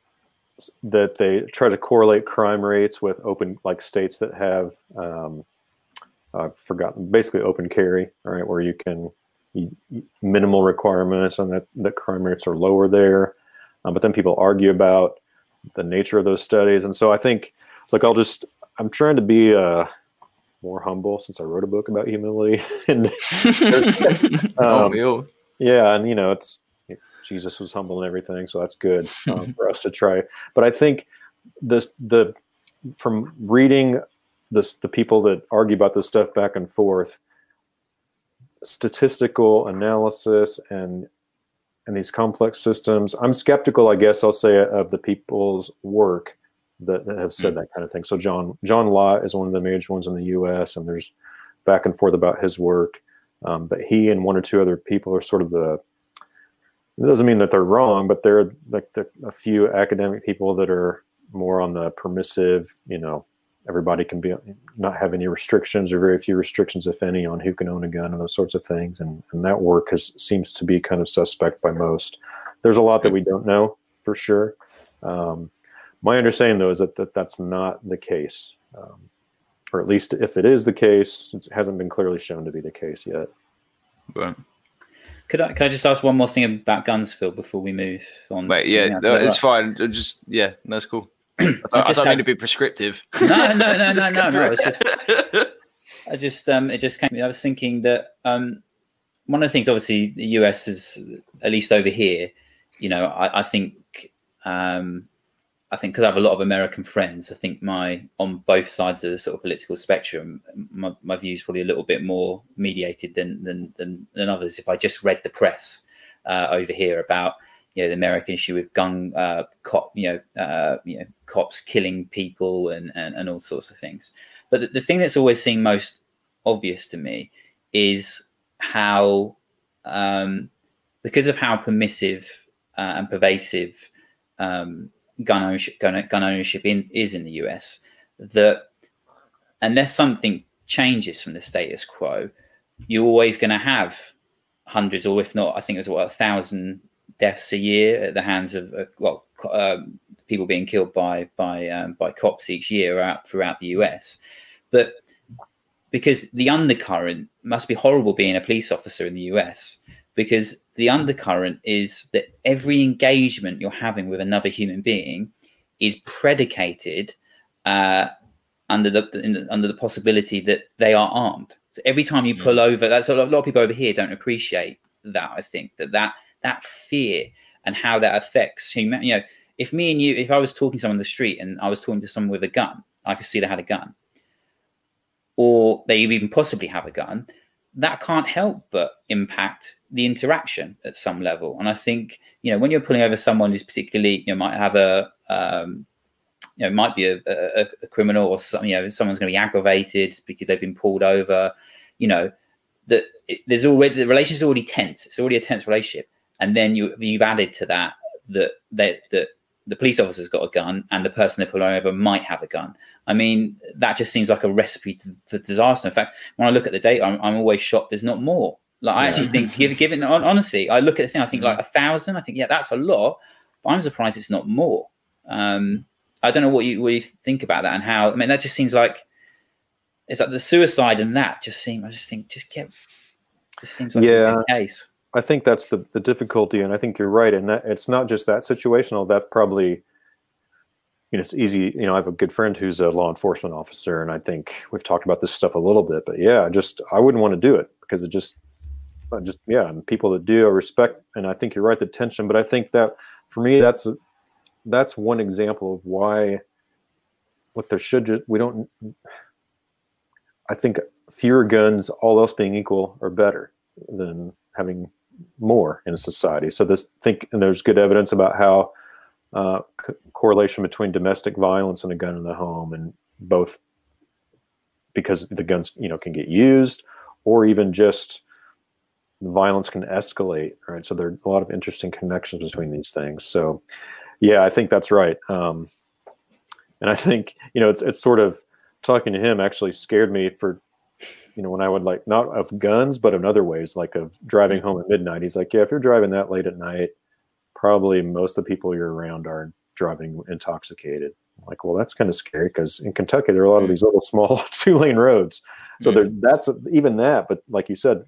that they try to correlate crime rates with open like states that have um, I've forgotten, basically open carry, right, where you can minimal requirements and that, that crime rates are lower there. Um, but then people argue about the nature of those studies. And so I think, look, I'll just, I'm trying to be uh, more humble since I wrote a book about humility. and oh, um, yeah, and you know, it's Jesus was humble and everything, so that's good um, for us to try. But I think the the from reading this the people that argue about this stuff back and forth, statistical analysis and and these complex systems. I'm skeptical, I guess I'll say, of the people's work that, that have said mm that kind of thing. So John John Lott is one of the major ones in the U.S. and there's back and forth about his work. Um, but he and one or two other people are sort of the. It doesn't mean that they're wrong, but they're like a few academic people that are more on the permissive, you know, everybody can be not have any restrictions or very few restrictions if any on who can own a gun and those sorts of things and, and that work has seems to be kind of suspect by most there's a lot that we don't know for sure um, my understanding though is that, that that's not the case um, or at least if it is the case it hasn't been clearly shown to be the case yet right could I, could I just ask one more thing about guns, Phil, before we move on? Wait, yeah, no, it's fine. Just yeah, that's cool. I, don't mean to be prescriptive. No, no, no, no, no, no. It's just, I just, um, it just came. To me. I was thinking that um, one of the things, obviously, the US is at least over here. You know, I, I think, um, I think because I have a lot of American friends, I think my on both sides of the sort of political spectrum, my, my views probably a little bit more mediated than than than, than others. If I just read the press uh, over here about you know the American issue with gun uh, cop, you know, uh, you know, cops killing people and, and and all sorts of things. But the, the thing that's always seemed most obvious to me is how, um, because of how permissive uh, and pervasive um, gun ownership gun, gun ownership in, is in the US, that unless something changes from the status quo, you're always going to have hundreds, or if not, I think it was what a thousand deaths a year at the hands of uh, well um, people being killed by by um, by cops each year out throughout the US, but because the undercurrent must be horrible being a police officer in the US because the undercurrent is that every engagement you're having with another human being is predicated uh, under the, the, under the possibility that they are armed. So every time you pull mm. over, that's a lot of people over here don't appreciate that. I think that that that fear and how that affects human. You know, if me and you, if I was talking to someone on the street and I was talking to someone with a gun, I could see they had a gun, or they even possibly have a gun. That can't help but impact the interaction at some level. And I think you know when you're pulling over someone who's particularly you know might have a um, you know might be a, a, a criminal or some, you know someone's going to be aggravated because they've been pulled over. You know that there's already the relationship's already tense. It's already a tense relationship and then you you've added to that that that that the police officer's got a gun and the person they're pulling over might have a gun. I mean, that just seems like a recipe to, for disaster. In fact, when I look at the data, I'm, I'm always shocked there's not more. Like, I actually think, give, given honestly, I look at the thing, I think like a thousand. I think, yeah, that's a lot, but I'm surprised it's not more. Um, I don't know what you what you think about that and how. I mean, that just seems like it's like the suicide and that just seem. I just think just get. Just seems like yeah. a case. I think that's the, the difficulty, and I think you're right. And that it's not just that situational. That probably, you know, it's easy. You know, I have a good friend who's a law enforcement officer, and I think we've talked about this stuff a little bit. But yeah, I just I wouldn't want to do it because it just, just yeah, and people that do, I respect, and I think you're right, the tension. But I think that for me, that's that's one example of why. What there should just we don't. I think fewer guns, all else being equal, are better than having more in society. So this think, and there's good evidence about how uh, correlation between domestic violence and a gun in the home, and both because the guns, you know, can get used, or even just violence can escalate. Right. So there are a lot of interesting connections between these things. So, yeah, I think that's right. Um, and I think you know, it's it's sort of talking to him actually scared me for you know, when I would like not of guns, but in other ways, like of driving home at midnight. He's like, yeah, if you're driving that late at night, probably most of the people you're around are driving intoxicated. I'm like, well, that's kind of scary because in Kentucky there are a lot of mm. these little small two lane roads. So mm-hmm. there's that's even that, but like you said,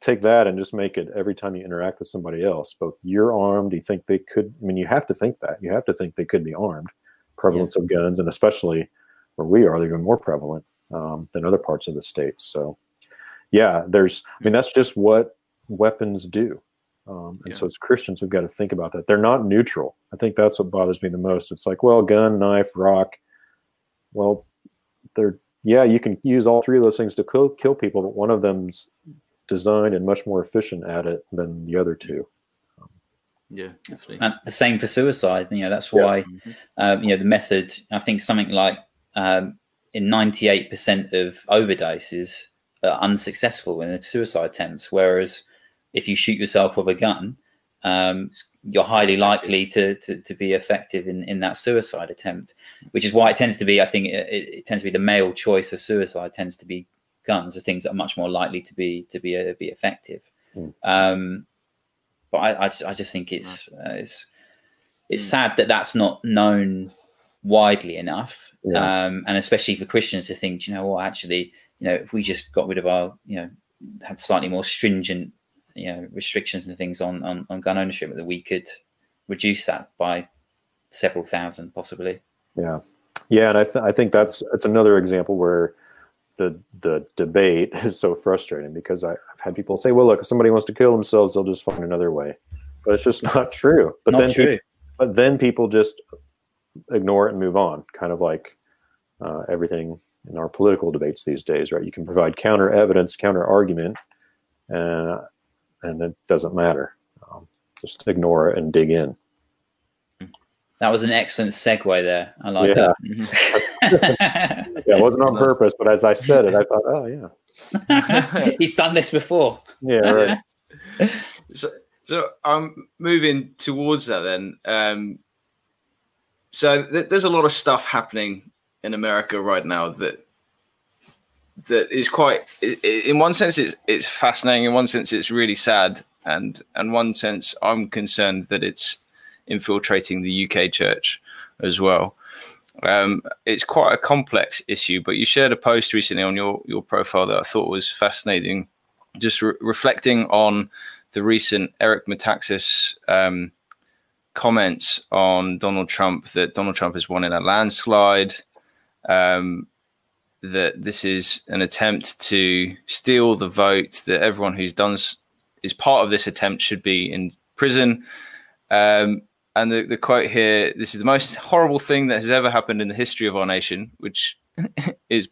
take that and just make it every time you interact with somebody else. Both you're armed, you think they could. I mean, you have to think that you have to think they could be armed. Prevalence yeah. of guns, and especially where we are, they're even more prevalent um, than other parts of the state. So, yeah, there's, I mean, that's just what weapons do. Um, and yeah. so as Christians, we've got to think about that. They're not neutral. I think that's what bothers me the most. It's like, well, gun, knife, rock. Well, they're yeah, you can use all three of those things to kill, kill people, but one of them's designed and much more efficient at it than the other two. Yeah, definitely. And the same for suicide. You know, that's why, yeah. um, you know, the method, I think something like um, in 98% of overdoses are unsuccessful in a suicide attempts. Whereas if you shoot yourself with a gun, um, you're highly likely to, to, to, be effective in, in that suicide attempt, which is why it tends to be, I think it, it tends to be the male choice of suicide tends to be guns, the things that are much more likely to be, to be, uh, be effective. Mm. Um, but I, I just, I, just, think it's, uh, it's, it's mm. sad that that's not known widely enough. Yeah. Um, and especially for Christians to think, you know what, actually, you know, if we just got rid of our, you know, had slightly more stringent you know restrictions and things on, on, on gun ownership that we could reduce that by several thousand possibly yeah yeah and i, th- I think that's it's another example where the the debate is so frustrating because I, have had people say well look if somebody wants to kill themselves they'll just find another way but it's just not true but not then true. But then people just ignore it and move on kind of like uh, everything in our political debates these days right you can provide counter evidence counter argument uh, and it doesn't matter. Um, just ignore it and dig in. That was an excellent segue there. I like yeah. that. yeah, it wasn't on purpose, but as I said it, I thought, oh yeah. He's done this before. Yeah, right. so, so I'm moving towards that then. Um, so th- there's a lot of stuff happening in America right now that that is quite in one sense it's it's fascinating in one sense it's really sad and and one sense i'm concerned that it's infiltrating the uk church as well. Um, it's quite a complex issue but you shared a post recently on your your profile that i thought was fascinating. Just re- reflecting on the recent eric metaxas um, comments on donald trump that donald trump has won in a landslide um, that this is an attempt to steal the vote, that everyone who's done is part of this attempt should be in prison. Um, and the, the quote here this is the most horrible thing that has ever happened in the history of our nation, which is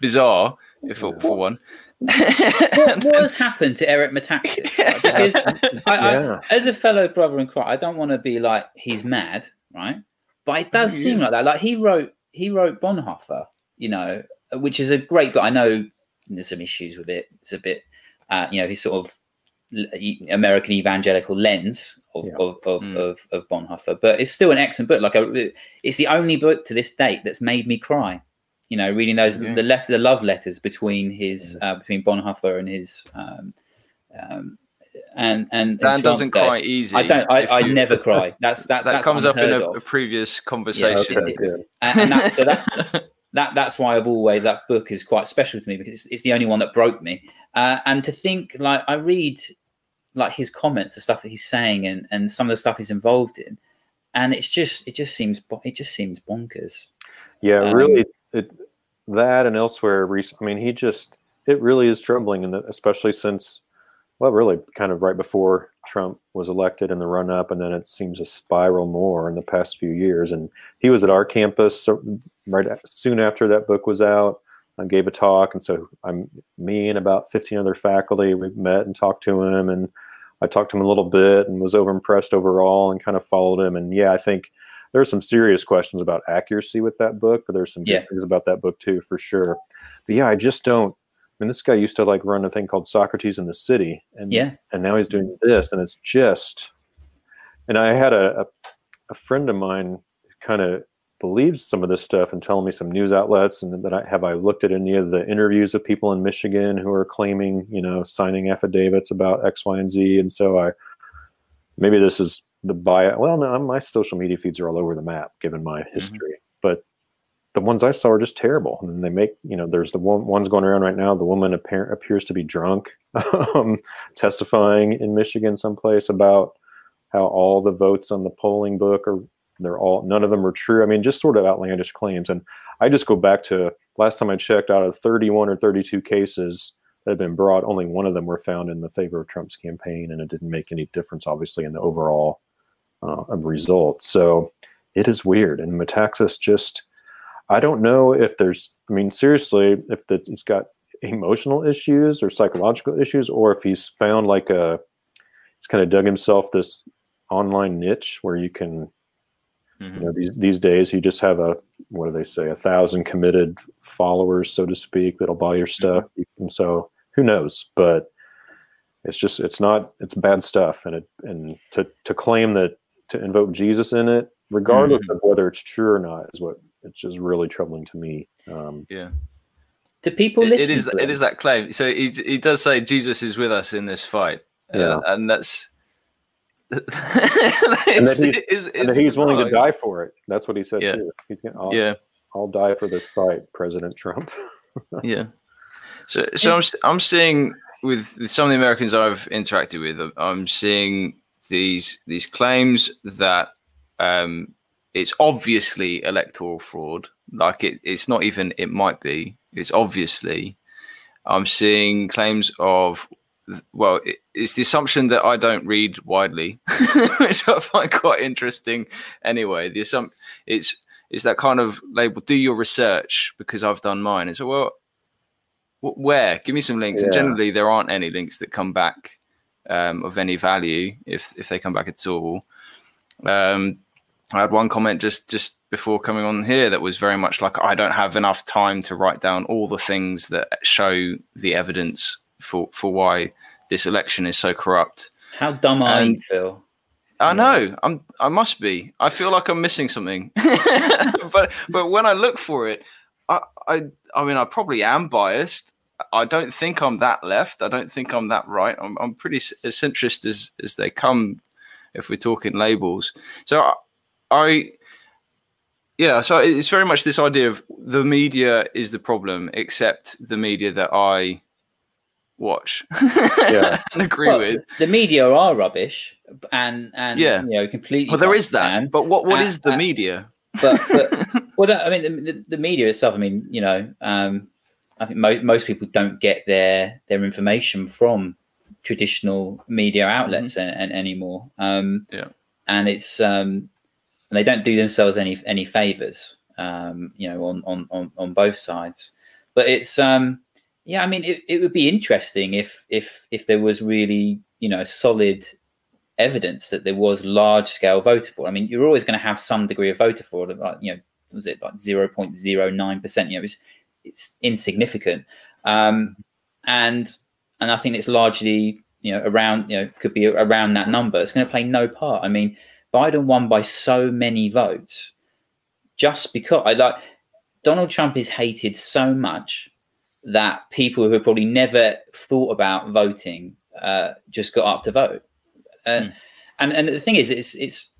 bizarre for, for one. What, what, has happened to Eric Metaxas? Because I, yeah. I, as a fellow brother in Christ, I don't want to be like he's mad, right? But it does seem like that. Like he wrote, he wrote Bonhoeffer, you know, which is a great but I know there's some issues with it. It's a bit, uh, you know, his sort of American evangelical lens of yeah. of, of, mm. of, of, Bonhoeffer, but it's still an excellent book. Like a, it's the only book to this date that's made me cry. You know, reading those yeah. the letter, the love letters between his yeah. uh, between Bonhoeffer and his um, um, and and Dan doesn't cry easy. I don't. I, I never cry. That's that's that that's comes up in a, a, previous conversation. Yeah, okay, and, and that, so that that that's why I've always that book is quite special to me because it's, it's the only one that broke me. Uh, and to think like I read like his comments, the stuff that he's saying, and and some of the stuff he's involved in, and it's just it just seems it just seems bonkers. Yeah, um, really, it, that and elsewhere. I mean, he just it really is troubling, and especially since well, really, kind of right before Trump was elected in the run up, and then it seems to spiral more in the past few years. And he was at our campus right soon after that book was out. I gave a talk, and so I'm me and about 15 other faculty. We've met and talked to him, and I talked to him a little bit and was over impressed overall, and kind of followed him. And yeah, I think there's some serious questions about accuracy with that book, but there's some yeah. things about that book too, for sure. But yeah, I just don't I mean, this guy used to like run a thing called Socrates in the City, and yeah, and now he's doing this, and it's just. And I had a a, a friend of mine kind of believes some of this stuff and telling me some news outlets, and that I have I looked at any of the interviews of people in Michigan who are claiming, you know, signing affidavits about X, Y, and Z, and so I maybe this is the bias. Well, no, my social media feeds are all over the map given my mm-hmm. history, mm-hmm. but the ones I saw are just terrible. And they make, you know, there's the one, ones going around right now. The woman appear, appears to be drunk, um, testifying in Michigan someplace about how all the votes on the polling book are they're all none of them are true. I mean, just sort of outlandish claims. And I just go back to last time I checked, out of 31 or 32 cases that have been brought, only one of them were found in the favor of Trump's campaign, and it didn't make any difference, obviously, in the overall uh, result. So it is weird. And Metaxas just, I don't know if there's, I mean, seriously, if he's got emotional issues or psychological issues, or if he's found like a, he's kind of dug himself this online niche where you can Mm-hmm. You know, these these days you just have a what do they say, a thousand committed followers, so to speak, that'll buy your stuff. Mm-hmm. And so who knows? But it's just it's not it's bad stuff. And it and to to claim that to invoke Jesus in it, regardless mm-hmm. of whether it's true or not, is what it's just really troubling to me. Um, yeah. Do people it, listen? It is. It is that claim. So he he does say Jesus is with us in this fight. Yeah. Uh, and that's and that he's, and that he's willing to die for it. That's what he said yeah. too. He's gonna, I'll, yeah, I'll die for this fight, President Trump. yeah. So, so I'm I'm seeing with some of the Americans I've interacted with, I'm seeing these these claims that um, it's obviously electoral fraud. Like it, it's not even. It might be. It's obviously. I'm seeing claims of well, it's the assumption that I don't read widely, which I find quite interesting. Anyway, the assump it's it's that kind of label. Do your research because I've done mine. It's a well, where? Give me some links. Yeah. And generally, there aren't any links that come back um, of any value if if they come back at all. Um, I had one comment just just before coming on here that was very much like I don't have enough time to write down all the things that show the evidence for for why this election is so corrupt. How dumb are and you, Phil? I know. I'm. I must be. I feel like I'm missing something. but but when I look for it, I, I I mean I probably am biased. I don't think I'm that left. I don't think I'm that right. I'm I'm pretty as centrist as as they come, if we're talking labels. So I, I yeah. So it's very much this idea of the media is the problem, except the media that I watch yeah. and agree well, with. The media are rubbish and and yeah. you know completely. Well, there is that, but what what and, is the and, media? But, but well, that, I mean, the, the, media itself. I mean, you know, um, I think mo- most people don't get their their information from traditional media outlets mm-hmm. and, and, anymore. Um, yeah, and it's um, and they don't do themselves any any favors. Um, you know, on on on on both sides. But it's um, yeah, I mean, it, it would be interesting if if if there was really you know solid evidence that there was large scale voter fraud. I mean, you're always going to have some degree of voter fraud. Like you know, was it like zero point zero nine percent? You know, it's it's insignificant, um, and and I think it's largely you know around you know could be around that number. It's going to play no part. I mean, Biden won by so many votes just because I like Donald Trump is hated so much that people who have probably never thought about voting uh, just got up to vote. Uh, mm. And and the thing is, it's it's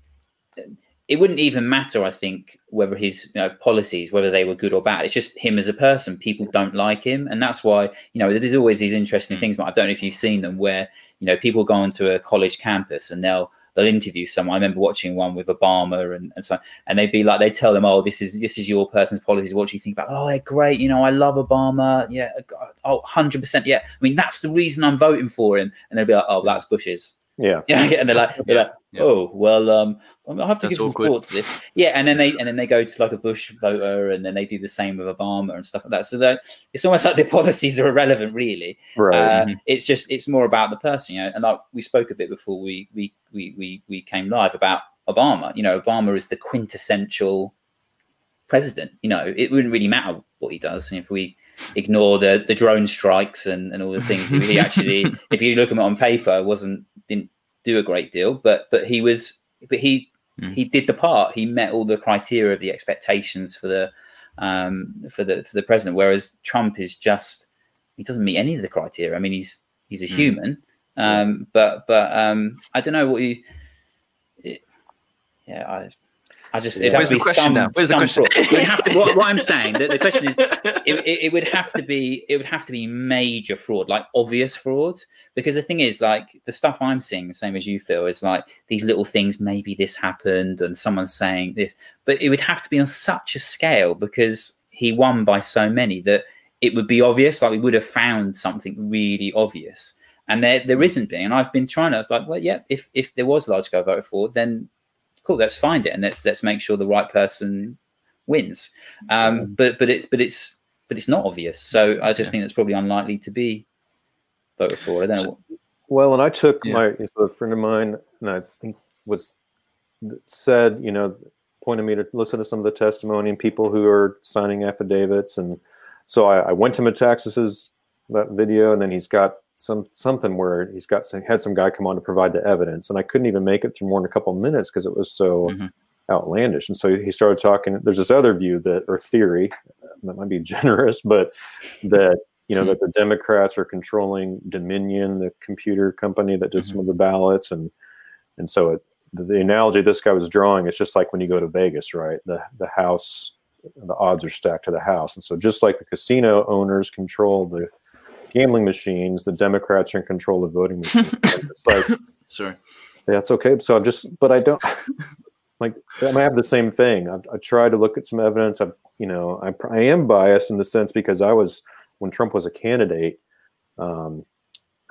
it wouldn't even matter, I think, whether his you know, policies, whether they were good or bad. It's just him as a person. People don't like him, and that's why you know there's always these interesting mm. things. But I don't know if you've seen them, where you know people go onto a college campus and they'll they'll interview someone. I remember watching one with Obama and, and so and they'd be like they tell them, Oh, this is this is your person's policies. What do you think about? Oh, they're great, you know, I love Obama. Yeah, oh, 100 percent yeah. I mean, that's the reason I'm voting for him. And they'd be like, Oh, that's Bush's. Yeah. Yeah. And they're like, they're like yeah. oh, well, um, I have to That's give some thought to this. Yeah. And then they, and then they go to like a Bush voter and then they do the same with Obama and stuff like that. So that it's almost like the policies are irrelevant, really. Right. Uh, mm-hmm. It's just, it's more about the person, you know, and like we spoke a bit before we, we, we, we, we came live about Obama, you know, Obama is the quintessential president, you know, it wouldn't really matter what he does. And if we, ignore the the drone strikes and, and all the things he actually if you look at it on paper wasn't didn't do a great deal, but but he was but he mm. he did the part. He met all the criteria of the expectations for the um, for the for the president. Whereas Trump is just he doesn't meet any of the criteria. I mean, he's he's a mm. human, um, but but um, I don't know what you. It, yeah, I. I just it'd Where's to the be question some, now? Where's the question? fraud. It would have to- what, what I'm saying, the, the question is, it, it, it would have to be it would have to be major fraud, like obvious fraud. Because the thing is, like the stuff I'm seeing, the same as you feel, is like these little things. Maybe this happened, and someone's saying this, but it would have to be on such a scale because he won by so many that it would be obvious. Like we would have found something really obvious, and there there isn't being. And I've been trying to. I was like, well, yeah, if if there was large scale voter fraud, then cool, let's find it and let's let's make sure the right person wins. Um, but but it's but it's but it's not obvious. So I just Yeah. think it's probably unlikely to be voter for. I don't know. what- Well, and I took Yeah. my so a friend of mine, and I think was said, you know, pointed me to listen to some of the testimony and people who are signing affidavits, and so I, I went to Metaxas's that video, and then he's got some something where he's got some, had some guy come on to provide the evidence, and I couldn't even make it through more than a couple of minutes because it was so Mhm. outlandish. And so he started talking. There's this other view that or theory that might be generous, but that you know that the Democrats are controlling Dominion, the computer company that did some of the ballots, and and so it, the, the analogy this guy was drawing is just like when you go to Vegas, right? The the house, the odds are stacked to the house, and so just like the casino owners control the gambling machines, the Democrats are in control of voting machines. like Sorry. yeah, it's okay. So I'm just, but I don't like. I have the same thing. I, I try to look at some evidence. I've, you know, I, I am biased in the sense because I was when Trump was a candidate. Um,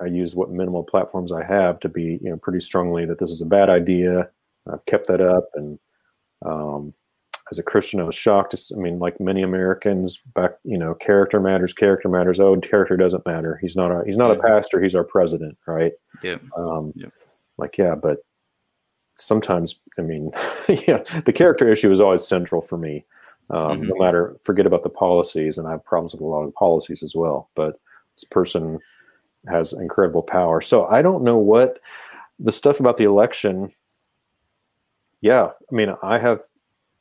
I used what minimal platforms I have to be, you know, pretty strongly that this is a bad idea. I've kept that up, and um, as a Christian, I was shocked. I mean, like many Americans, back, you know, character matters. Character matters. Oh, character doesn't matter. He's not a he's not a pastor. He's our president, right? Yeah. Um, Yep. Like, yeah, but sometimes, I mean, yeah, the character issue is always central for me. Um, No matter, forget about the policies, and I have problems with a lot of policies as well. But this person has incredible power. So I don't know what the stuff about the election. Yeah, I mean, I have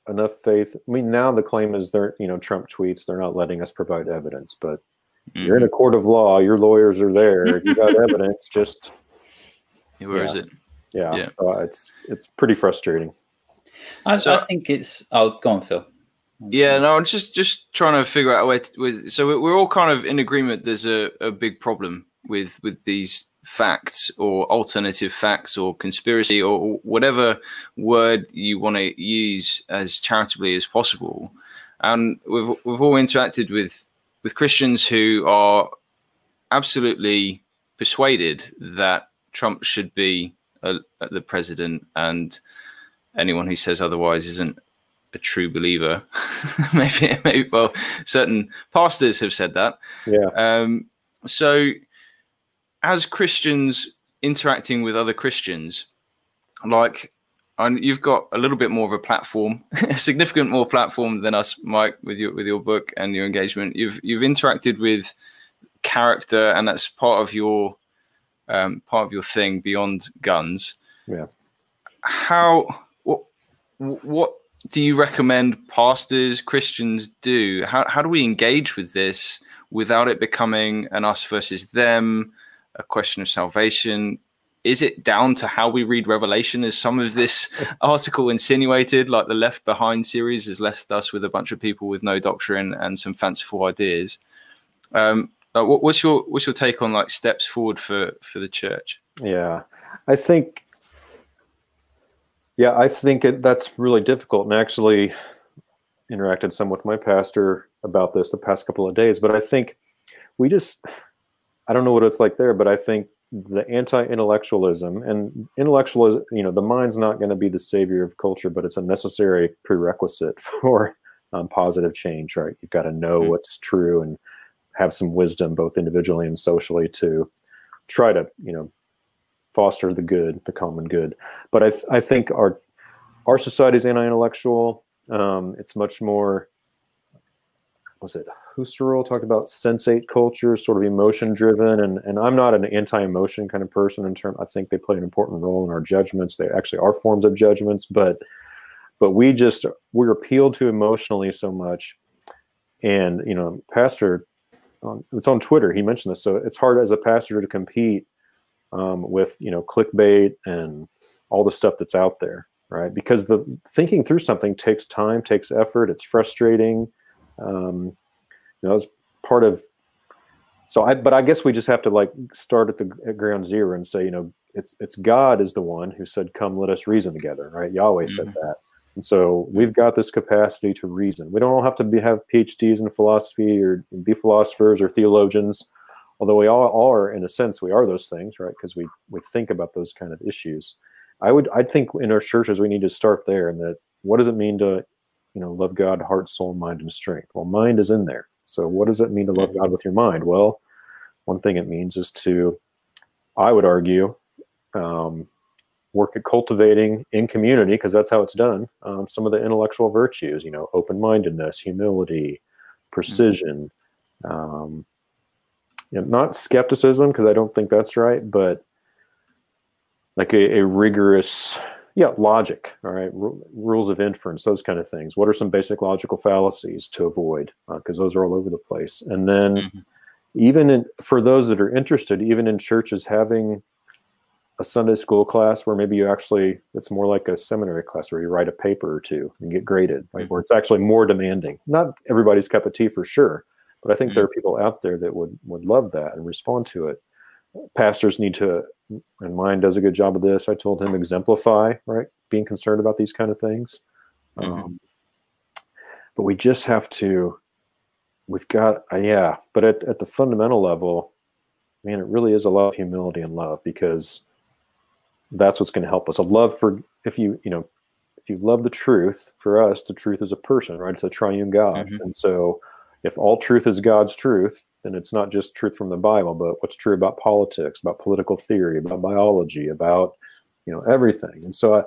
enough faith. I mean, now the claim is they're, you know, Trump tweets, they're not letting us provide evidence, but you're in a mm-hmm. court of law, your lawyers are there. If you got evidence, just. Where is yeah. it? yeah, Yeah. So it's it's pretty frustrating. I, So- I think it's. Oh, go on, Phil. Yeah, no, I'm just just trying to figure out a way. To, with, so we're- we're all kind of in agreement. There's a, a big problem with with these facts or alternative facts or conspiracy or whatever word you want to use as charitably as possible. And we've we've all interacted with with Christians who are absolutely persuaded that Trump should be a, the president, and anyone who says otherwise isn't a true believer. maybe, maybe, well, certain pastors have said that. Yeah. Um, so, as Christians interacting with other Christians, like, and you've got a little bit more of a platform, a significant more platform than us, Mike, with your with your book and your engagement. You've you've interacted with character, and that's part of your um, part of your thing beyond guns. Yeah. How what what do you recommend pastors Christians do? How how do we engage with this without it becoming an us versus them, a question of salvation? Is it down to how we read Revelation? As some of this article insinuated, like the Left Behind series has left us with a bunch of people with no doctrine and some fanciful ideas. Um, what, what's your what's your take on like steps forward for for the church? Yeah, I think. Yeah, I think it, that's really difficult, and actually interacted some with my pastor about this the past couple of days. But I think we just, I don't know what it's like there, but I think the anti-intellectualism and intellectualism, you know, the mind's not going to be the savior of culture, but it's a necessary prerequisite for um, positive change. Right? You've got to know Mhm. what's true and have some wisdom, both individually and socially, to try to, you know, foster the good, the common good. But I, th- I think our our society is anti-intellectual. Um, it's much more. Was it Husserl talked about sensate culture, sort of emotion-driven, and and I'm not an anti-emotion kind of person. In terms, I think they play an important role in our judgments. They actually are forms of judgments, but but we just we're appealed to emotionally so much. And you know, pastor, it's on Twitter. He mentioned this, so it's hard as a pastor to compete um, with you know clickbait and all the stuff that's out there. right? Because the thinking through something takes time, takes effort. It's frustrating. Um, you know, it's part of. So I, but I guess we just have to like start at the at ground zero and say, you know, it's it's God is the one who said, "Come, let us reason together." Right? Yahweh mm-hmm. said that, and so we've got this capacity to reason. We don't all have to be, have PhDs in philosophy or be philosophers or theologians, although we all are, in a sense, we are those things, right? Because we we think about those kind of issues. I would I think in our churches we need to start there and that what does it mean to you know love God heart soul mind and strength well mind is in there so what does it mean to love God with your mind? Well one thing it means is to I would argue um, work at cultivating in community because that's how it's done um, some of the intellectual virtues you know open-mindedness humility precision um, you know, not skepticism because I don't think that's right but like a, a rigorous yeah logic all right R- rules of inference those kind of things what are some basic logical fallacies to avoid because uh, those are all over the place and then mm-hmm. even in, for those that are interested even in churches having a sunday school class where maybe you actually it's more like a seminary class where you write a paper or two and get graded right mm-hmm. where it's actually more demanding not everybody's cup of tea for sure but i think mm-hmm. there are people out there that would would love that and respond to it pastors need to and mine does a good job of this. I told him exemplify, right? Being concerned about these kind of things. Mm-hmm. Um, but we just have to, we've got, uh, yeah, but at, at the fundamental level, man, it really is a lot of humility and love because that's what's going to help us. A love for, if you, you know, if you love the truth, for us, the truth is a person, right? It's a triune God. Mm-hmm. And so if all truth is God's truth, then it's not just truth from the Bible, but what's true about politics, about political theory, about biology, about you know everything. And so I,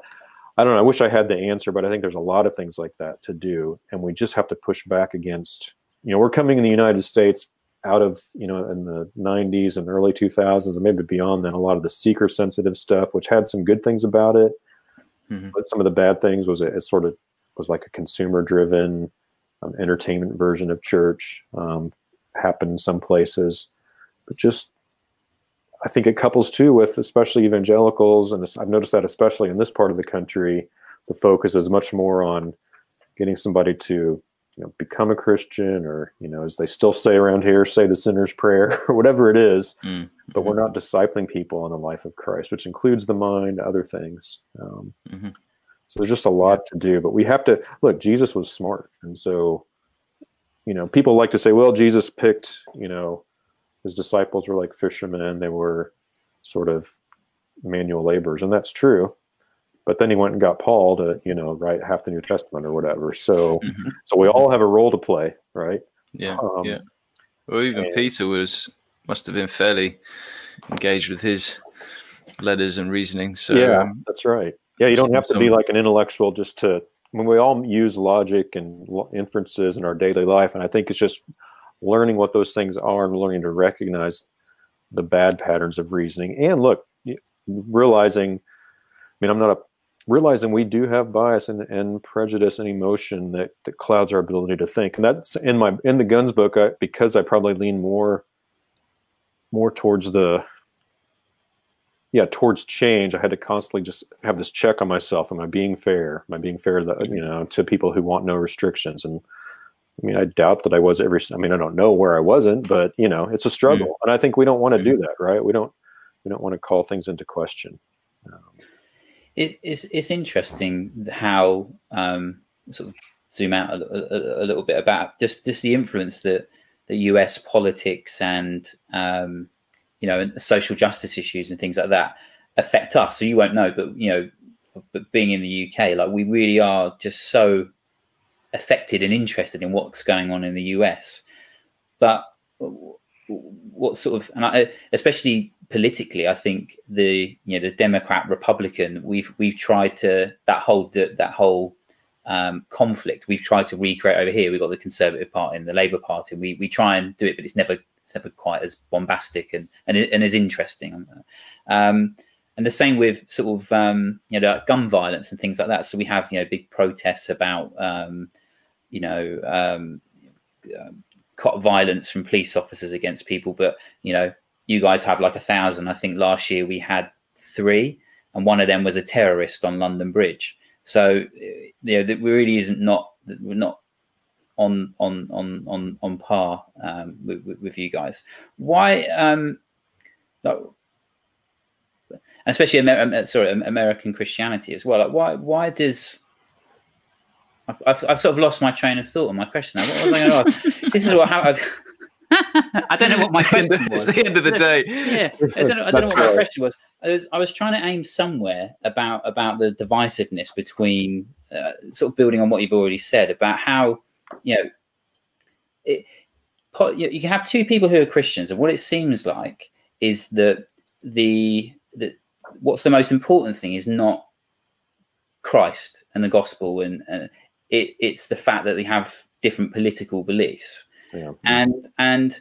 I don't know. I wish I had the answer, but I think there's a lot of things like that to do, and we just have to push back against. You know, we're coming in the United States out of you know in the 90s and early 2000s and maybe beyond then a lot of the seeker sensitive stuff which had some good things about it mm-hmm. but some of the bad things was it, it sort of was like a consumer driven um, entertainment version of church um, happen in some places, but just I think it couples too with especially evangelicals, and I've noticed that especially in this part of the country, the focus is much more on getting somebody to you know become a Christian, or you know as they still say around here, say the sinner's prayer or whatever it is. Mm-hmm. But we're not discipling people in the life of Christ, which includes the mind, other things. Um, mm-hmm. So there's just a lot to do, but we have to look. Jesus was smart, and so you know, people like to say, well, Jesus picked, you know, his disciples were like fishermen, they were sort of manual laborers, and that's true. But then he went and got Paul to, you know, write half the New Testament or whatever. So, mm-hmm. so we all have a role to play, right? Yeah, um, yeah. Well, even and, Peter was must have been fairly engaged with his letters and reasoning. So, yeah, um, that's right. Yeah, you don't have to be like an intellectual just to when we all use logic and inferences in our daily life, and I think it's just learning what those things are and learning to recognize the bad patterns of reasoning. And look, realizing, I mean, I'm not a realizing we do have bias and, and prejudice and emotion that, that clouds our ability to think. And that's in my in the guns book I, because I probably lean more more towards the yeah towards change i had to constantly just have this check on myself am i being fair am i being fair that you know to people who want no restrictions and i mean i doubt that i was every i mean i don't know where i wasn't but you know it's a struggle mm-hmm. and i think we don't want to do mm-hmm. that right we don't we don't want to call things into question um, it's it's interesting how um, sort of zoom out a, a, a, little bit about just just the influence that the U.S. politics and um, you know, social justice issues and things like that affect us. So you won't know, but you know, but being in the UK, like we really are just so affected and interested in what's going on in the US. But what sort of, and I, especially politically, I think the you know the Democrat Republican, we've we've tried to that whole that whole um, conflict we've tried to recreate over here. We've got the Conservative Party and the Labour Party. We we try and do it, but it's never it's never quite as bombastic and and, and as interesting. Um, and the same with sort of um, you know gun violence and things like that. So we have you know big protests about um, you know um, violence from police officers against people, but you know you guys have like a thousand. I think last year we had three, and one of them was a terrorist on London Bridge. So you know, that really isn't not we're not on on on on on par um, with, with, you guys. Why? Um, no, especially Amer- sorry, American Christianity as well. Like, why? Why does I've, I've, sort of lost my train of thought on my question. Now. What was I going to ask? this is what how I've, I don't know what my question was. It's the end of the day. Yeah, I don't know. I don't know what my question was. I was I was trying to aim somewhere about about the divisiveness between uh, sort of building on what you've already said about how you know it, you can have two people who are Christians, and what it seems like is that the that what's the most important thing is not Christ and the gospel, and, and it, it's the fact that they have different political beliefs, yeah. and and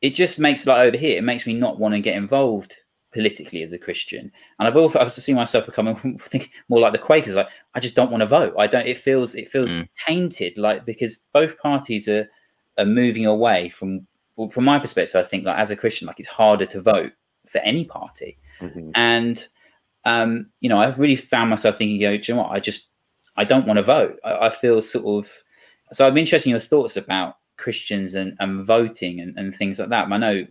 it just makes like over here, it makes me not want to get involved politically as a Christian. And I've also I've seen myself becoming think more like the Quakers. Like I just don't want to vote. I don't. It feels it feels mm. tainted. Like because both parties are are moving away from. Well, from my perspective, I think like as a Christian, like it's harder to vote for any party. Mm-hmm. And um, you know, I've really found myself thinking, you know, you know what? I just I don't want to vote. I, I, feel sort of so. I'm interested in your thoughts about Christians and, and voting and, and things like that. I know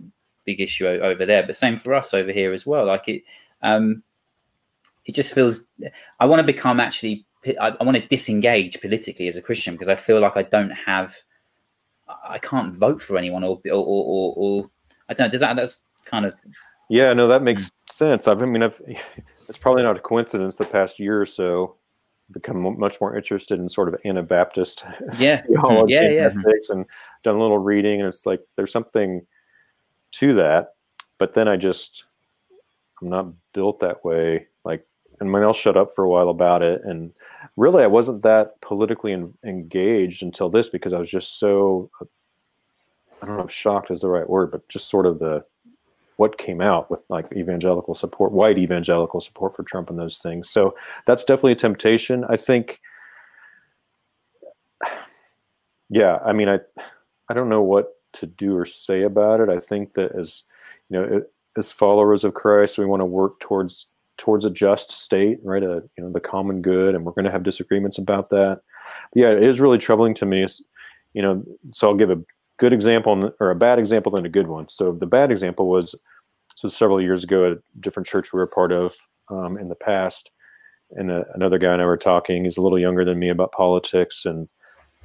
big issue over there, but same for us over here as well. Like it, um, it just feels. I want to become actually. I, I want to disengage politically as a Christian because I feel like I don't have. I can't vote for anyone or or or, or I don't. Does that that's kind of. Yeah, no, that makes sense. I mean, I've, it's probably not a coincidence. The past year or so, become much more interested in sort of Anabaptist yeah. theology yeah, yeah. and done a little reading, and it's like there's something to that. But then I just I'm not built that way. Like, and my I'll shut up for a while about it. And really, I wasn't that politically engaged until this because I was just so I don't know if shocked is the right word, but just sort of the what came out with like evangelical support, white evangelical support for Trump and those things. So that's definitely a temptation. I think, yeah, I mean, I, I don't know what to do or say about it. I think that as, you know, as followers of Christ, we want to work towards towards a just state, right? A you know the common good, and we're going to have disagreements about that. But yeah, it is really troubling to me. You know, so I'll give a good example or a bad example than a good one. So the bad example was so several years ago at a different church we were part of um, in the past, and a, another guy and I were talking. He's a little younger than me about politics, and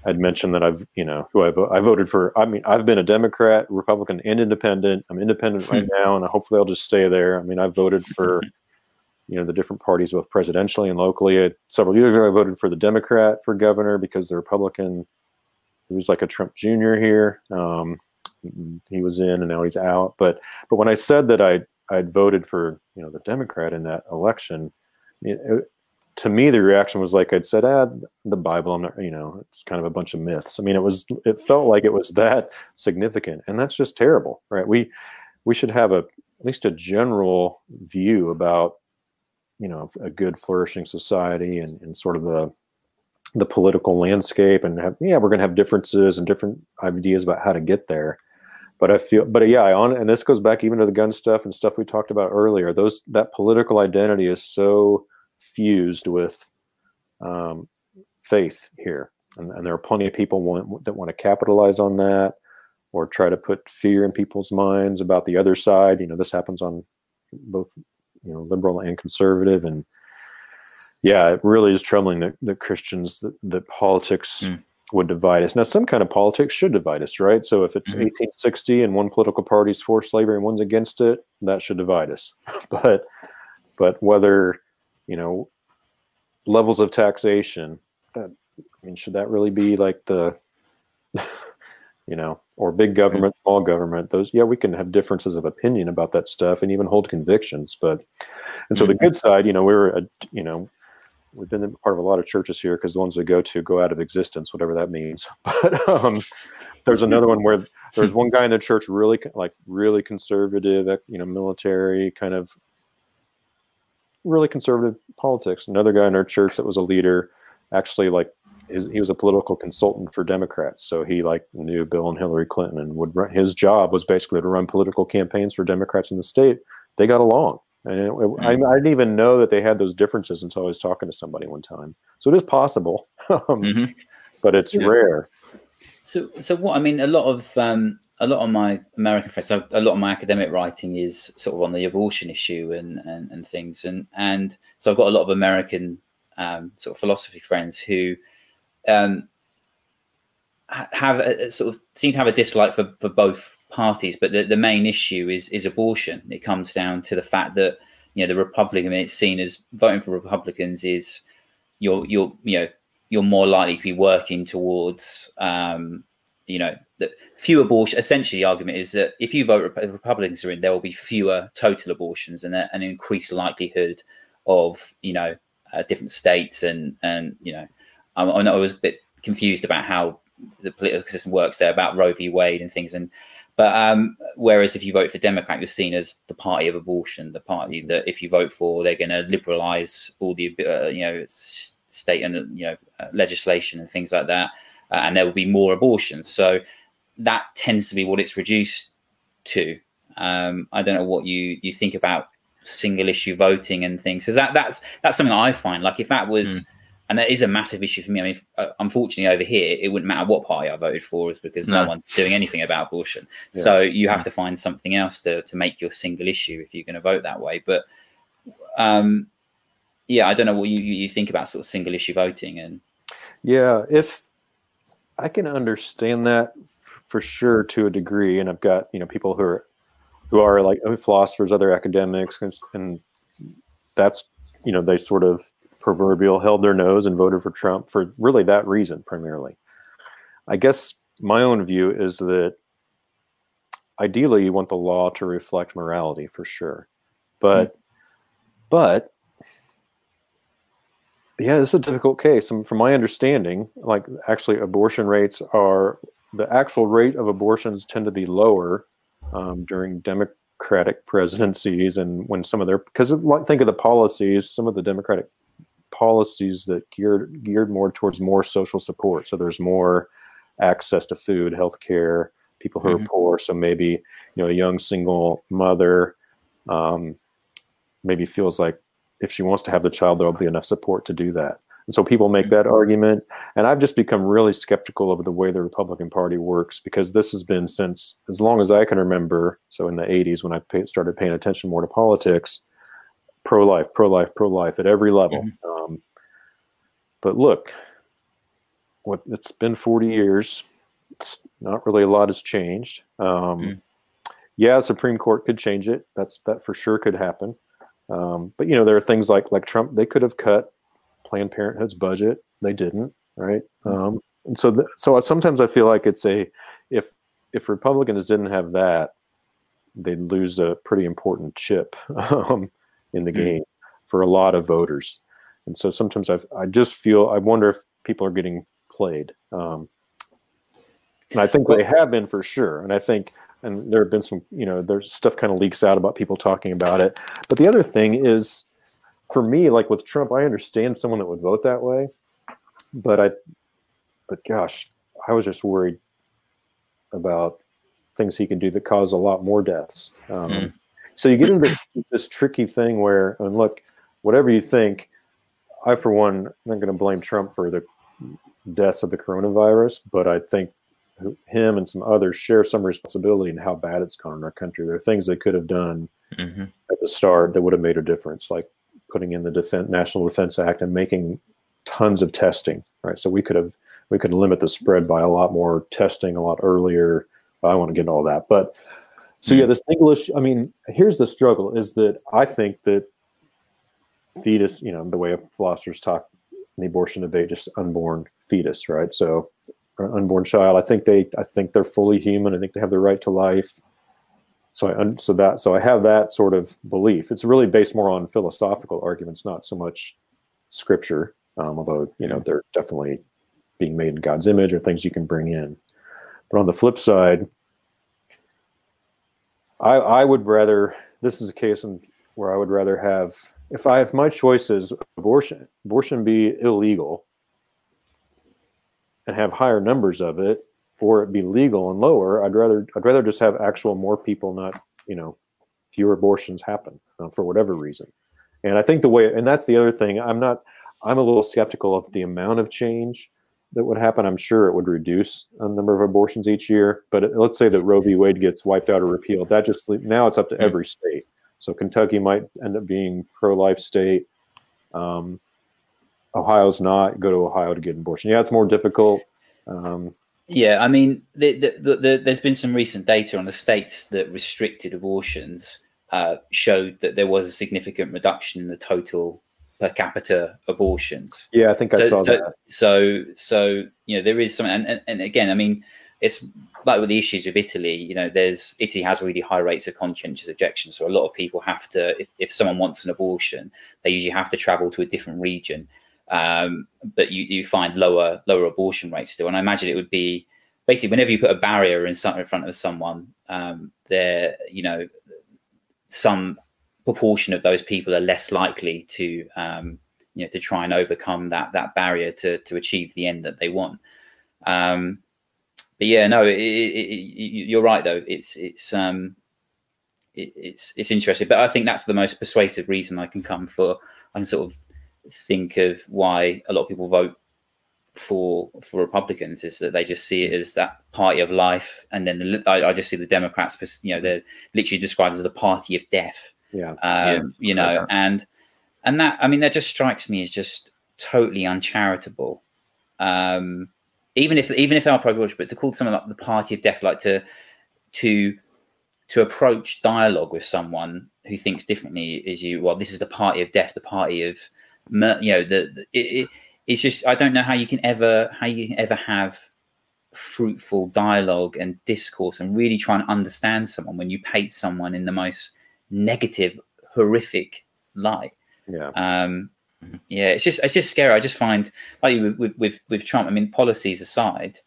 I'd mentioned that I've you know who I, I voted for. I mean, I've been a Democrat, Republican, and Independent. I'm independent right hmm. now, and hopefully I'll just stay there. I mean, I've voted for you know the different parties both presidentially and locally. Several years ago, I voted for the Democrat for governor because the Republican he was like a Trump Jr. here. Um, he was in and now he's out. But but when I said that I I'd voted for you know the Democrat in that election, it, to me the reaction was like I'd said, ah, the Bible. I'm not you know it's kind of a bunch of myths. I mean it was it felt like it was that significant, and that's just terrible, right? We we should have a at least a general view about you know a good flourishing society and, and sort of the the political landscape and have, yeah we're going to have differences and different ideas about how to get there but i feel but yeah I on and this goes back even to the gun stuff and stuff we talked about earlier those that political identity is so fused with um, faith here and, and, there are plenty of people want, that want to capitalize on that or try to put fear in people's minds about the other side you know this happens on both you know liberal and conservative and yeah, it really is troubling that, that Christians, that, that politics mm. would divide us. Now, some kind of politics should divide us, right? So if it's mm-hmm. 1860 and one political party is for slavery and one's against it, that should divide us. but but whether you know levels of taxation, that, I mean, should that really be like the you know, or big government, small government. Those, yeah, we can have differences of opinion about that stuff and even hold convictions. But, and so mm-hmm. the good side, you know, we're, a, you know, we've been part of a lot of churches here because the ones we go to go out of existence, whatever that means. But um, there's another one where there's one guy in the church really like really conservative, you know, military kind of really conservative politics. Another guy in our church that was a leader, actually like his, he was a political consultant for Democrats. So he like knew Bill and Hillary Clinton and would run, his job was basically to run political campaigns for Democrats in the state. They got along And it, it, I, I, didn't even know that they had those differences until I was talking to somebody one time. So it is possible, um, mm-hmm. but it's yeah. rare. So, so what I mean, a lot of um, a lot of my American friends, so a lot of my academic writing is sort of on the abortion issue and and, and things, and and so I've got a lot of American um, sort of philosophy friends who um, have a, sort of seem to have a dislike for, for both parties, but the, the main issue is is abortion. It comes down to the fact that you know the Republican, I mean, it's seen as voting for Republicans is you're you're you know you're more likely to be working towards um, you know that few abortion. Essentially, the argument is that if you vote Republicans are in, there will be fewer total abortions and an increased likelihood of you know uh, different states and and you know I, I I was a bit confused about how the political system works there about Roe v. Wade and things and but um, whereas if you vote for Democrat, you're seen as the party of abortion, the party that if you vote for, they're going to liberalize all the uh, you know state and you know uh, legislation and things like that, uh, and there will be more abortions. So that tends to be what it's reduced to. Um, I don't know what you you think about single issue voting and things, because that that's that's something I find like if that was. Mm and that is a massive issue for me. I mean, uh, unfortunately, over here, it wouldn't matter what party I voted for, is because no, no one's doing anything about abortion. Yeah. So you have to find something else to to make your single issue if you're going to vote that way. But um, yeah, I don't know what you you think about sort of single issue voting and. Yeah, if I can understand that for sure to a degree, and I've got you know people who are who are like philosophers, other academics, and that's you know they sort of proverbial held their nose and voted for Trump for really that reason primarily. I guess my own view is that ideally you want the law to reflect morality for sure. But mm-hmm. but yeah, this is a difficult case. And from my understanding, like actually abortion rates are the actual rate of abortions tend to be lower um, during Democratic presidencies and when some of their because think of the policies, some of the Democratic policies that geared geared more towards more social support. So there's more access to food, healthcare, people who mm-hmm. are poor. So maybe you know a young single mother um, maybe feels like if she wants to have the child, there'll be enough support to do that. And so people make that mm-hmm. argument. And I've just become really skeptical of the way the Republican Party works because this has been since as long as I can remember. So in the 80s, when I pay, started paying attention more to politics, pro life, pro life, pro life at every level. Mm-hmm. Um, but look, what it's been 40 years. It's not really a lot has changed. Um, mm. Yeah, Supreme Court could change it. That's that for sure could happen. Um, but you know, there are things like like Trump. They could have cut Planned Parenthood's budget. They didn't, right? Mm. Um, and so, th- so sometimes I feel like it's a if if Republicans didn't have that, they'd lose a pretty important chip. Um, in the mm-hmm. game for a lot of voters. And so sometimes I I just feel I wonder if people are getting played. Um, and I think they have been for sure. And I think and there have been some you know there's stuff kind of leaks out about people talking about it. But the other thing is for me like with Trump I understand someone that would vote that way. But I but gosh, I was just worried about things he could do that cause a lot more deaths. Um, mm. So you get into this, this tricky thing where, and look, whatever you think, I for one, I'm not going to blame Trump for the deaths of the coronavirus, but I think him and some others share some responsibility in how bad it's gone in our country. There are things they could have done mm-hmm. at the start that would have made a difference, like putting in the National Defense Act and making tons of testing. Right, so we could have we could limit the spread by a lot more testing a lot earlier. I want to get into all that, but so yeah, this English. I mean, here's the struggle: is that I think that fetus, you know, the way philosophers talk in the abortion debate, just unborn fetus, right? So, unborn child. I think they, I think they're fully human. I think they have the right to life. So I, so that, so I have that sort of belief. It's really based more on philosophical arguments, not so much scripture. Um, although you know they're definitely being made in God's image or things you can bring in. But on the flip side, I, I would rather this is a case in, where I would rather have if I have my choices abortion abortion be illegal and have higher numbers of it or it be legal and lower I'd rather I'd rather just have actual more people not you know fewer abortions happen uh, for whatever reason. And I think the way, and that's the other thing. I'm not. I'm a little skeptical of the amount of change that would happen. I'm sure it would reduce the number of abortions each year. But it, let's say that Roe v. Wade gets wiped out or repealed. That just now it's up to every state. So Kentucky might end up being pro-life state. Um, Ohio's not. Go to Ohio to get an abortion. Yeah, it's more difficult. Um, yeah, I mean, the, the, the, there's been some recent data on the states that restricted abortions uh, showed that there was a significant reduction in the total per capita abortions. Yeah, I think I so, saw so, that. So, so you know, there is some, and, and, and again, I mean, it's like with the issues of Italy. You know, there's Italy has really high rates of conscientious objection, so a lot of people have to, if if someone wants an abortion, they usually have to travel to a different region. Um, but you you find lower lower abortion rates still, and I imagine it would be basically whenever you put a barrier in, some, in front of someone, um, there, you know, some proportion of those people are less likely to um, you know to try and overcome that that barrier to to achieve the end that they want. Um, but yeah, no, it, it, it, you're right though. It's it's um, it's it's interesting, but I think that's the most persuasive reason I can come for. I can sort of think of why a lot of people vote for for Republicans is that they just see it as that party of life, and then the, I, I, just see the Democrats, you know, they're literally described as the party of death. Yeah, um, yeah you know, and and that I mean that just strikes me as just totally uncharitable. Um, even if even if they are pro-abortion, but to call someone like the party of death, like to to to approach dialogue with someone who thinks differently is you. Well, this is the party of death, the party of you know the, the it, it it's just I don't know how you can ever how you can ever have fruitful dialogue and discourse and really try and understand someone when you paint someone in the most negative, horrific light. Yeah. Um, mm-hmm. yeah, it's just it's just scary. I just find like with with with Trump. I mean, policies aside,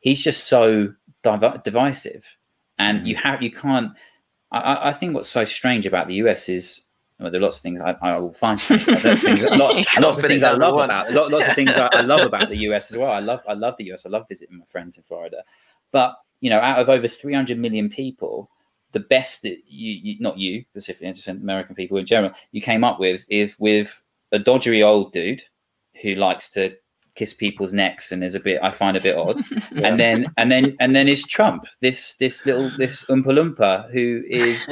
he's just so div- divisive, and mm. you have you can't. I, I think what's so strange about the US is well, there are lots of things I, I will find. things, a lot, lots of things I love about. Lots of things I, I, love about the US as well. I love I love the US. I love visiting my friends in Florida. But you know, out of over 300 million people, the best that you, you not you specifically, just American people in general, you came up with is with a dodgery old dude who likes to kiss people's necks and is a bit I find a bit odd. yeah. And then and then and then is Trump, this this little this Oompa Loompa who is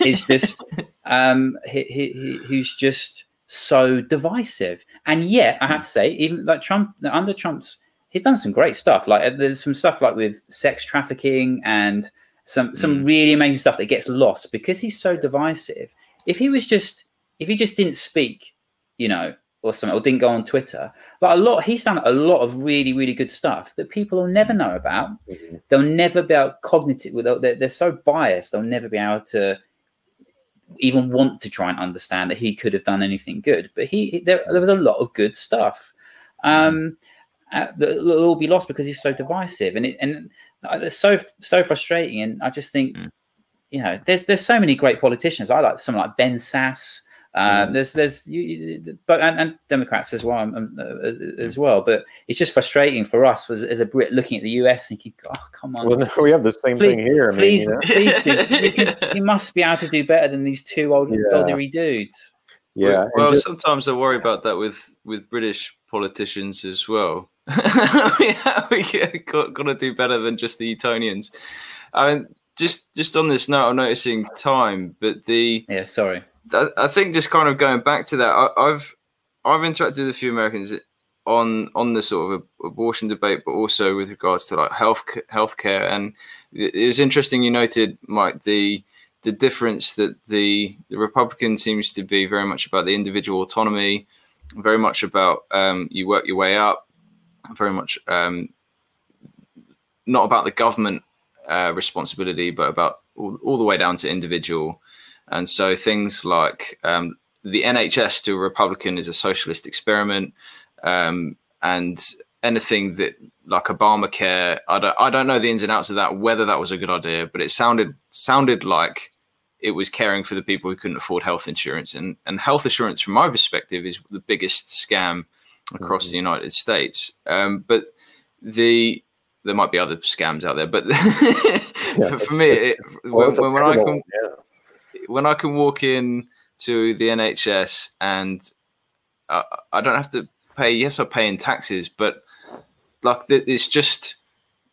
is just um he, he, he, who's just so divisive. And yet I have to say, even like Trump under Trump's he's done some great stuff. Like there's some stuff like with sex trafficking and some some mm. really amazing stuff that gets lost because he's so divisive. If he was just if he just didn't speak, you know, or something, or didn't go on Twitter. But a lot, he's done a lot of really, really good stuff that people will never know about. Mm-hmm. They'll never be able cognitive. They're, they're so biased. They'll never be able to even want to try and understand that he could have done anything good. But he, there, there was a lot of good stuff. Um, mm-hmm. uh, will all be lost because he's so divisive, and it, and it's so so frustrating. And I just think, mm. you know, there's there's so many great politicians. I like someone like Ben Sasse. Um, there's there's you, but and, and, Democrats as well um, uh, as well. But it's just frustrating for us as, as, a Brit looking at the US and keep oh come on. Well, no, we have the same please, thing here. I please, mean, you, know? please do. You, can, you, must be able to do better than these two old yeah. doddery dudes. Yeah. Well, just, sometimes I worry about that with with British politicians as well. yeah, we got, got to do better than just the Etonians. I mean, just just on this note, I'm noticing time, but the yeah, sorry I think just kind of going back to that, I, have I've interacted with a few Americans on on the sort of abortion debate, but also with regards to like health healthcare. And it was interesting you noted, Mike, the the difference that the the Republican seems to be very much about the individual autonomy, very much about um, you work your way up, very much um, not about the government uh, responsibility, but about all, all the way down to individual and so things like um, the NHS to a Republican is a socialist experiment, um, and anything that like Obamacare, I don't, I don't know the ins and outs of that, whether that was a good idea, but it sounded sounded like it was caring for the people who couldn't afford health insurance, and and health insurance, from my perspective, is the biggest scam across mm-hmm. the United States. Um, but the there might be other scams out there, but yeah, for, for, me, it, when, when, I come, yeah when I can walk in to the NHS and uh, I don't have to pay. Yes, I pay in taxes, but like it's just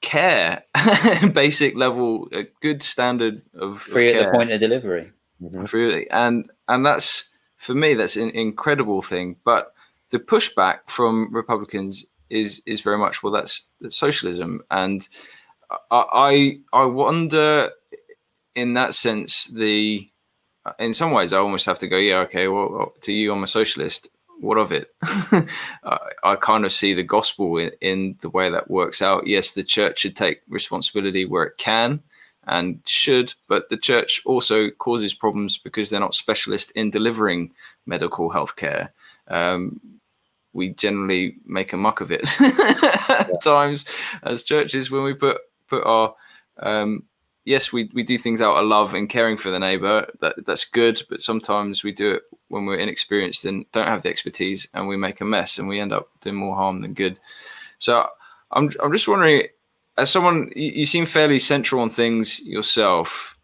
care, basic level, a good standard of free of at the point of delivery. Mm-hmm. Free, and and that's for me that's an incredible thing. But the pushback from Republicans is is very much well that's, that's socialism, and I I wonder in that sense the in some ways I almost have to go yeah okay well to you I'm a socialist what of it? I, I, kind of see the gospel in, in, the way that works out. Yes, the church should take responsibility where it can and should, but the church also causes problems because they're not specialist in delivering medical health care. Um, we generally make a muck of it at times as churches when we put put our um, yes, we, we do things out of love and caring for the neighbor. That that's good, but sometimes we do it when we're inexperienced and don't have the expertise, and we make a mess, and we end up doing more harm than good. So I'm I'm just wondering, as someone you, you seem fairly central on things yourself.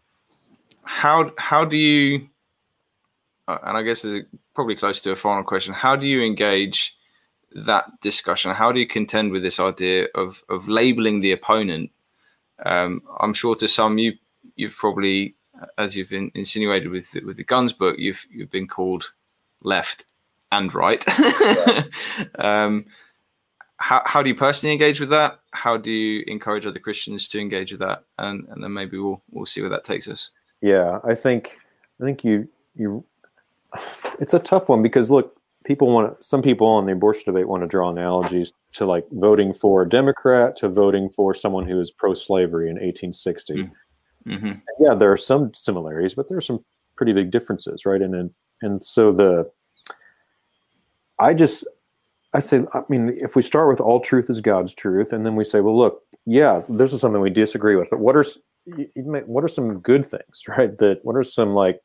How how do you? Uh, and I guess there's probably close to a final question. How do you engage that discussion? How do you contend with this idea of of labeling the opponent um, I'm sure to some you you've probably, as you've in, insinuated with with the guns book, you've you've been called left and right. um, how how do you personally engage with that? How do you encourage other Christians to engage with that? And and then maybe we'll we'll see where that takes us. Yeah, I think I think you you it's a tough one because look, people want some people on the abortion debate want to draw analogies to like voting for a Democrat to voting for someone who is pro-slavery in 1860. Mm-hmm. mm-hmm. Yeah, there are some similarities, but there are some pretty big differences, right? And and, and so the I just I say I mean if we start with all truth is God's truth, and then we say, well, look, yeah, this is something we disagree with, but what are what are some good things, right? That what are some like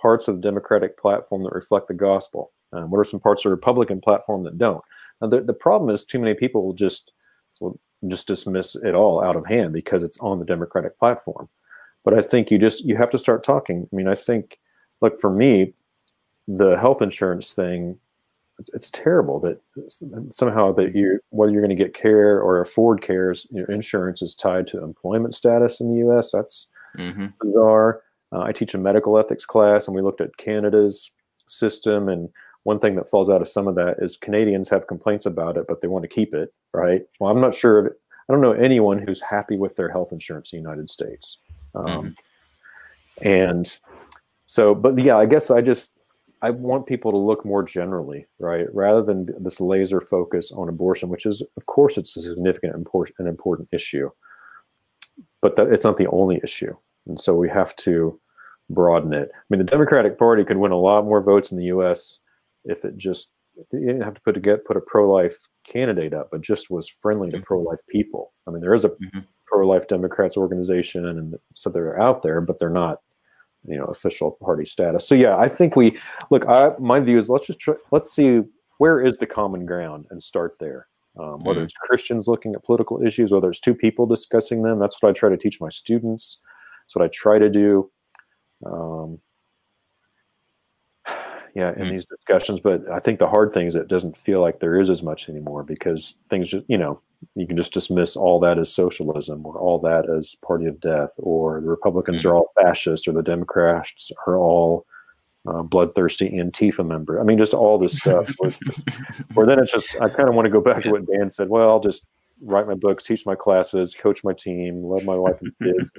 parts of the Democratic platform that reflect the gospel? Um, what are some parts of the Republican platform that don't? Now, the, the problem is too many people will just will just dismiss it all out of hand because it's on the Democratic platform. But I think you just you have to start talking. I mean, I think, look for me, the health insurance thing, it's, it's terrible that somehow that you whether you're going to get care or afford care, your insurance is tied to employment status in the U.S. That's mm-hmm. bizarre. Uh, I teach a medical ethics class, and we looked at Canada's system and one thing that falls out of some of that is Canadians have complaints about it, but they want to keep it, right? Well, I'm not sure. I don't know anyone who's happy with their health insurance in the United States. Um, mm-hmm. And so, but yeah, I guess I just I want people to look more generally, right, rather than this laser focus on abortion, which is, of course, it's a significant important an important issue, but that it's not the only issue, and so we have to broaden it. I mean, the Democratic Party could win a lot more votes in the U.S if it just you didn't have to put to get put a pro-life candidate up, but just was friendly to mm-hmm. pro-life people. I mean, there is a mm-hmm. pro-life Democrats organization, and so they're out there, but they're not, you know, official party status. So yeah, I think we look. I, my view is let's just try, let's see where is the common ground and start there. Um, whether mm-hmm. it's Christians looking at political issues, whether it's two people discussing them, that's what I try to teach my students. That's what I try to do. Um, yeah in mm-hmm. these discussions but i think the hard thing is it doesn't feel like there is as much anymore because things just you know you can just dismiss all that as socialism or all that as party of death or the republicans mm-hmm. are all fascists or the democrats are all uh, bloodthirsty antifa member i mean just all this stuff where, where then it's just i kind of want to go back to what dan said well i'll just write my books teach my classes coach my team love my wife and kids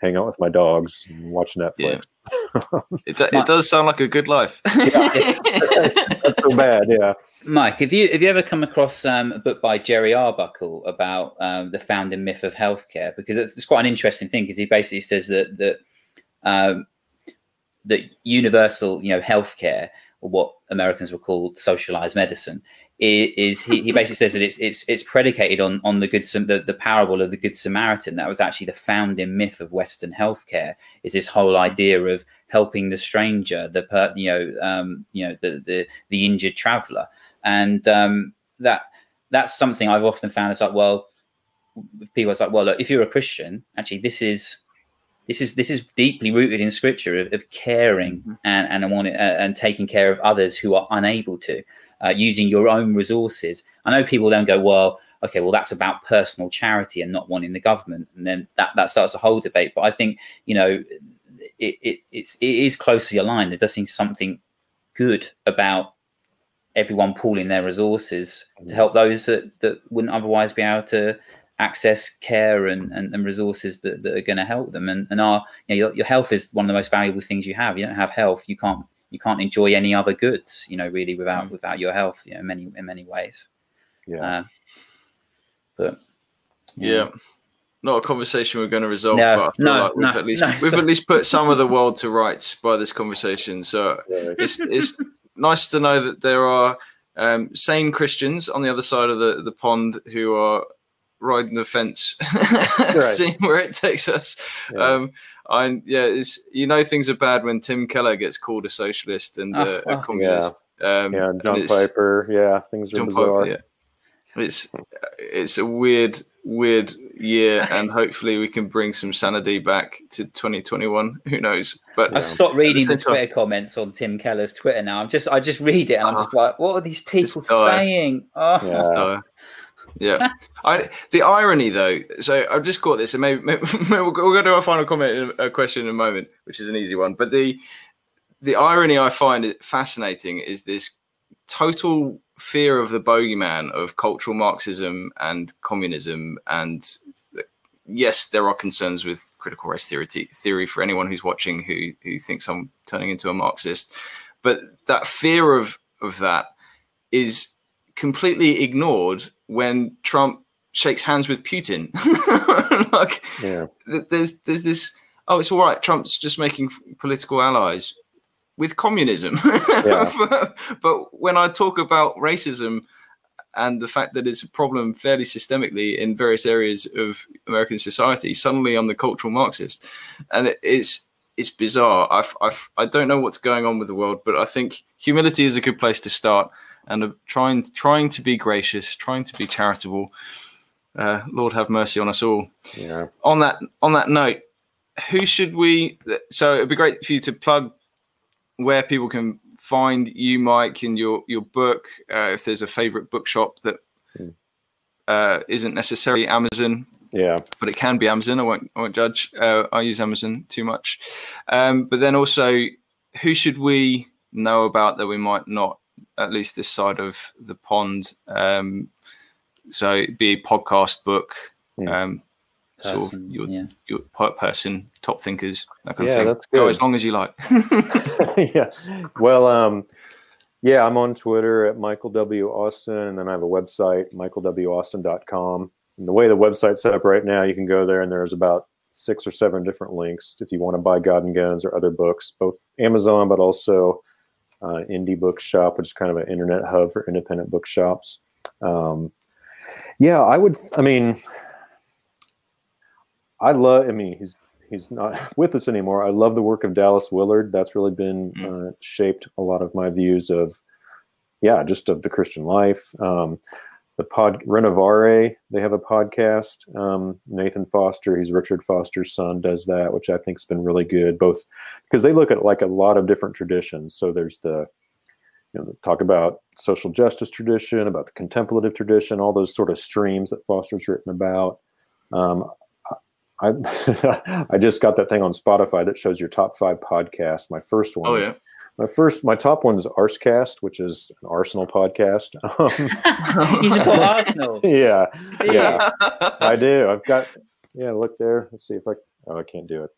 hang out with my dogs and watch netflix yeah it, it does sound like a good life. That's so bad, yeah. Mike, have you have you ever come across um, a book by Jerry Arbuckle about um, the founding myth of healthcare? Because it's, it's quite an interesting thing. Because he basically says that that um, that universal, you know, healthcare, or what Americans would call socialized medicine, is he, he basically says that it's it's it's predicated on on the good the, the parable of the good Samaritan. That was actually the founding myth of Western healthcare. Is this whole idea of helping the stranger, the per, you know um, you know the the the injured traveler, and um, that that's something I've often found. It's like well, people it's like well, look, if you're a Christian, actually this is this is this is deeply rooted in scripture of, of caring Mhm. and and want uh, and taking care of others who are unable to uh, using your own resources. I know people then go well okay well that's about personal charity and not wanting the government and then that that starts a whole debate. But i think you know it, it it's it is closely aligned. There does seem something good about everyone pooling their resources to help those that, that wouldn't otherwise be able to access care and, and, and resources that, that are going to help them. And, and our you know, your, your health is one of the most valuable things you have. You don't have health you can't you can't enjoy any other goods you know really without Mm. without your health you know in many in many ways Yeah. uh, but Yeah. Not a conversation we're going to resolve, No, but I feel no, like we've no, at least no, we've so- at least put some of the world to rights by this conversation. So Yeah. it's it's nice to know that there are um, sane Christians on the other side of the, the pond who are riding the fence, seeing where it takes us. Yeah. Um, I yeah, it's you know things are bad when Tim Keller gets called a socialist and uh, oh. a communist. Um, yeah, John it's- Piper. Yeah, things are John bizarre. Piper, yeah. It's it's a weird weird year, and hopefully we can bring some sanity back to 2021. Who knows? But I've stopped reading the At the same time- Twitter comments on Tim Keller's Twitter now. I'm just I just read it and I'm just like, what are these people saying? Oh, Yeah. Yeah, I, the irony though. So I've just caught this, and maybe, maybe, maybe we'll, go, to our final comment, a, question in a moment, which is an easy one. But the the irony I find fascinating is this total fear of the bogeyman of cultural Marxism and communism. And yes, there are concerns with critical race theory theory for anyone who's watching who who thinks I'm turning into a Marxist. But that fear of of that is completely ignored when Trump shakes hands with Putin. like Yeah. there's there's this oh it's all right Trump's just making political allies with communism. Yeah. but, but when I talk about racism and the fact that it's a problem fairly systemically in various areas of American society, suddenly I'm the cultural Marxist, and it, it's it's bizarre. I've, I've, I don't know what's going on with the world, but I think humility is a good place to start, and trying trying to be gracious, trying to be charitable. Uh, Lord have mercy on us all. Yeah. On that on that note, who should we? So it'd be great for you to plug where people can find you, Mike, in your your book. Uh, if there's a favorite bookshop that Hmm. uh, isn't necessarily Amazon, Yeah. but it can be Amazon. I won't, I won't judge. Uh, I use Amazon too much. Um, but then also, who should we know about that we might not, at least this side of the pond? Um, so it'd be a podcast, book, Hmm. um, sort of person, your, yeah. your per person, top thinkers, that kind Yeah, of thing. that's Go as long as you like. yeah. Well, um, yeah, I'm on Twitter at Michael W. Austin, and then I have a website, michaelwaustin.com. And the way the website's set up right now, you can go there and there's about six or seven different links if you want to buy God and Guns or other books, both Amazon, but also uh, Indie Bookshop, which is kind of an internet hub for independent bookshops. Um, yeah, I would, I mean, I love, I mean, he's he's not with us anymore. I love the work of Dallas Willard. That's really been uh, shaped a lot of my views of, yeah, just of the Christian life. Um, the pod Renovare, they have a podcast. Um, Nathan Foster, he's Richard Foster's son, does that, which I think's been really good. Both because they look at like a lot of different traditions. So there's the you know, talk about social justice tradition, about the contemplative tradition, all those sort of streams that Foster's written about. Um, I I just got that thing on Spotify that shows your top five podcasts. My first one, oh yeah. My first, my top one is Arsecast, which is an Arsenal podcast. Um, you support Arsenal. yeah, Do Yeah. I do. I've got yeah. Look there. Let's see if I. Oh, I can't do it.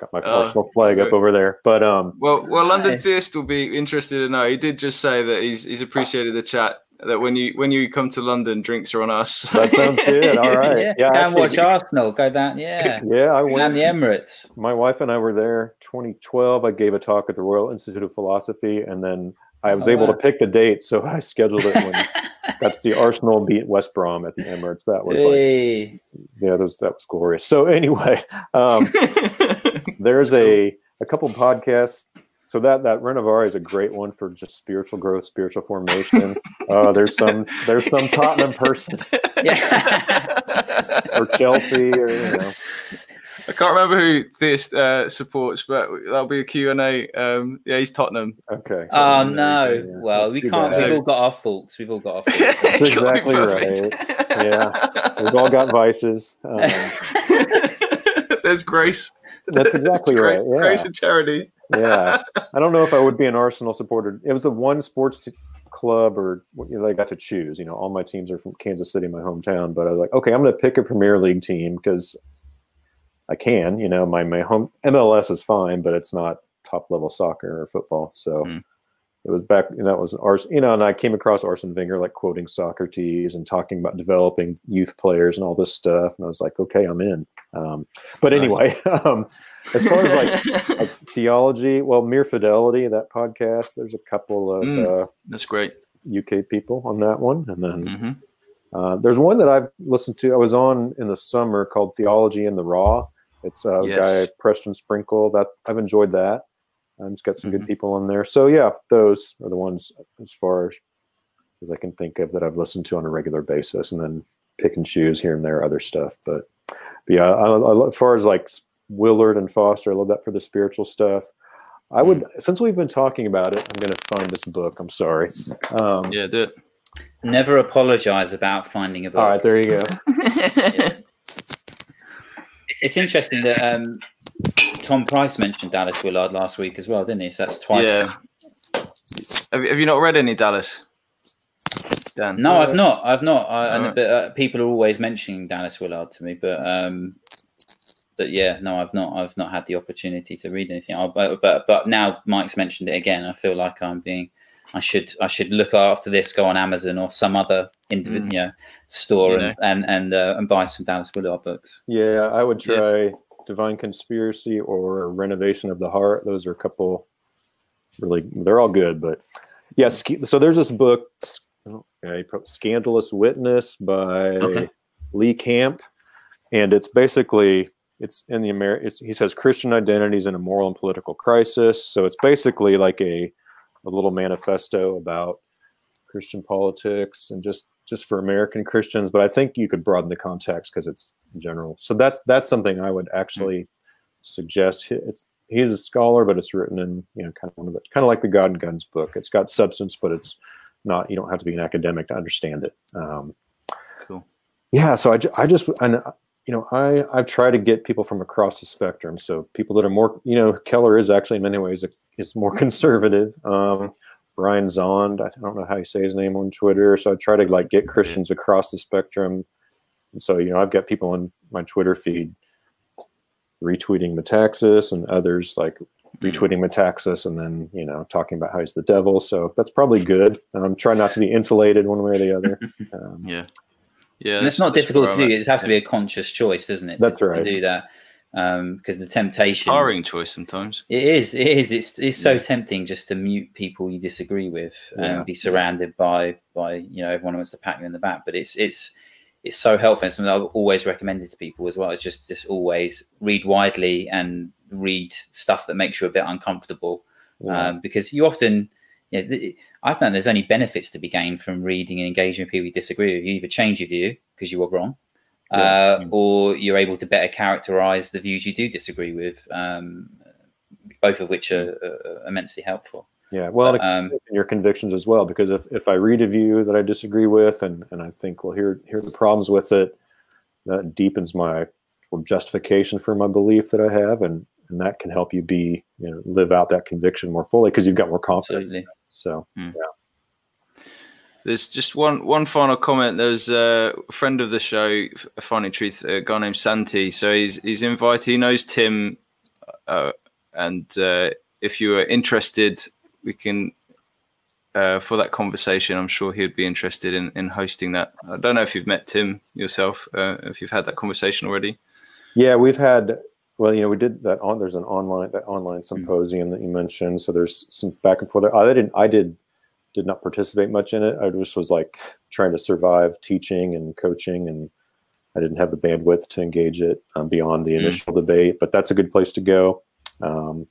Got my Oh, Arsenal flag up over there. But um, Well, well, London Nice. Theist will be interested to know. He did just say that he's he's appreciated the chat. That when you when you come to London, drinks are on us. that sounds good. All right. Yeah, Yeah, go and watch Arsenal. Go down. Yeah, yeah. I went. And the Emirates. my wife and I were there 2012. I gave a talk at the Royal Institute of Philosophy, and then I was Oh, able wow. to pick the date, so I scheduled it when got to see Arsenal beat West Brom at the Emirates. That was like, yeah, that was, that was glorious. So anyway, um, there's a a couple podcasts. So that that Renovare is a great one for just spiritual growth, spiritual formation. uh, there's some there's some Tottenham person Yeah. or Chelsea or you know. S- I can't remember who this uh, supports, but that'll be a Q&A. Um, yeah, he's Tottenham. Okay. so Oh no! you yeah. Well, That's we can't. bad. We've all got our faults. We've all got our faults. That's exactly right. Yeah. We've all got vices. Um, There's Grace. That's exactly Gra- right, yeah. Grace and Charity. Yeah, I don't know if I would be an Arsenal supporter. It was the one sports t- club, or you know, I got to choose. You know, all my teams are from Kansas City, my hometown. But I was like, okay, I'm going to pick a Premier League team because I can. You know, my my home MLS is fine, but it's not top level soccer or football. So Mm. It was back. And that was Ars. You know, and I came across Arsene Wenger like quoting Socrates and talking about developing youth players and all this stuff. And I was like, okay, I'm in. Um, but Nice. anyway, um, as far as like like theology. Well, Mere Fidelity, that podcast. There's a couple of Mm. uh, That's great. UK people on that one, and then hmm uh, there's one that I've listened to. I was on in the summer called Theology in the Raw. It's a Yes. guy Preston Sprinkle. That I've enjoyed that. Um, it's got some Mhm. good people on there. So yeah, those are the ones as far as I can think of that I've listened to on a regular basis, and then pick and choose here and there other stuff. But, but yeah, I, I, as far as like Willard and Foster, I love that for the spiritual stuff. I would, since we've been talking about it, I'm going to find this book. I'm sorry. Um, Yeah, do it. Never apologize about finding a book. All right, there you go. It's interesting that um, Tom Price mentioned Dallas Willard last week as well, didn't he? So that's twice. Yeah. Have you, have you not read any Dallas? Dan? No, I've not. I've not. I, and, Alright. but uh, people are always mentioning Dallas Willard to me, but um, but yeah, no, I've not. I've not had the opportunity to read anything. i but but but now Mike's mentioned it again. I feel like I'm being. I should I should look after this. Go on Amazon or some other individual Mm. you know, store You and and and, uh, and buy some Dallas Willard books. Yeah, I would Yeah. Divine Conspiracy or Renovation of the Heart. Those are a couple really, they're all good, but yeah. So there's this book, okay, Scandalous Witness by Okay. Lee Camp, and it's basically it's in the Amer. It's, he says Christian identities in a moral and political crisis. So it's basically like a a little manifesto about Christian politics and just just for American Christians. But I think you could broaden the context because it's general. So that's that's something I would actually suggest. It's he's a scholar, but it's written in you know kind of one of the kind of like the God and Guns book. It's got substance, but it's not. You don't have to be an academic to understand it. Um, Cool. yeah so i, I just and uh, you know i i've tried to get people from across the spectrum so people that are more you know keller is actually in many ways a, is more conservative um brian zahnd i don't know how you say his name on twitter so i try to like get christians across the spectrum and so you know i've got people on my twitter feed retweeting metaxas and others like Mm. retweeting metaxas and then you know talking about how he's the devil so that's probably good i'm trying not to be insulated one way or the other um, Yeah. Yeah. and it's not difficult to do. It has to be a conscious choice, doesn't it? That's to, right. To do that, because the It's a temptation. tiring choice sometimes. It is. It is. It's it's so Yeah. tempting just to mute people you disagree with Yeah. and be surrounded by by you know everyone wants to pat you in the back. But it's it's it's so helpful. and something I've always recommended to people as well. It's just just always read widely and read stuff that makes you a bit uncomfortable yeah. um, because you often. You know, th- I think there's only benefits to be gained from reading and engaging with people you disagree with. You either change your view because you were wrong, Yeah. uh, or you're able to better characterize the views you do disagree with, um, both of which are, are immensely helpful. Yeah, well, and Um, your convictions as well, because if, if I read a view that I disagree with and, and I think, well, here, here are the problems with it, that deepens my justification for my belief that I have. And, and that can help you be, you know, live out that conviction more fully because you've got more confidence. absolutely. So, There's just one one final comment. There's a friend of the show, a Finding Truth, a guy named Santi. So he's he's invited. He knows Tim, uh, and uh, if you are interested, we can uh, for that conversation. I'm sure he'd be interested in in hosting that. I don't know if you've met Tim yourself. Uh, if you've had that conversation already. yeah, we've had, well, you know, we did that on, there's an online, that online symposium that you mentioned. So there's some back and forth. I didn't, I did, did not participate much in it. I just was like trying to survive teaching and coaching, and I didn't have the bandwidth to engage it um, beyond the Mm. initial debate. But that's a good place to go. Um,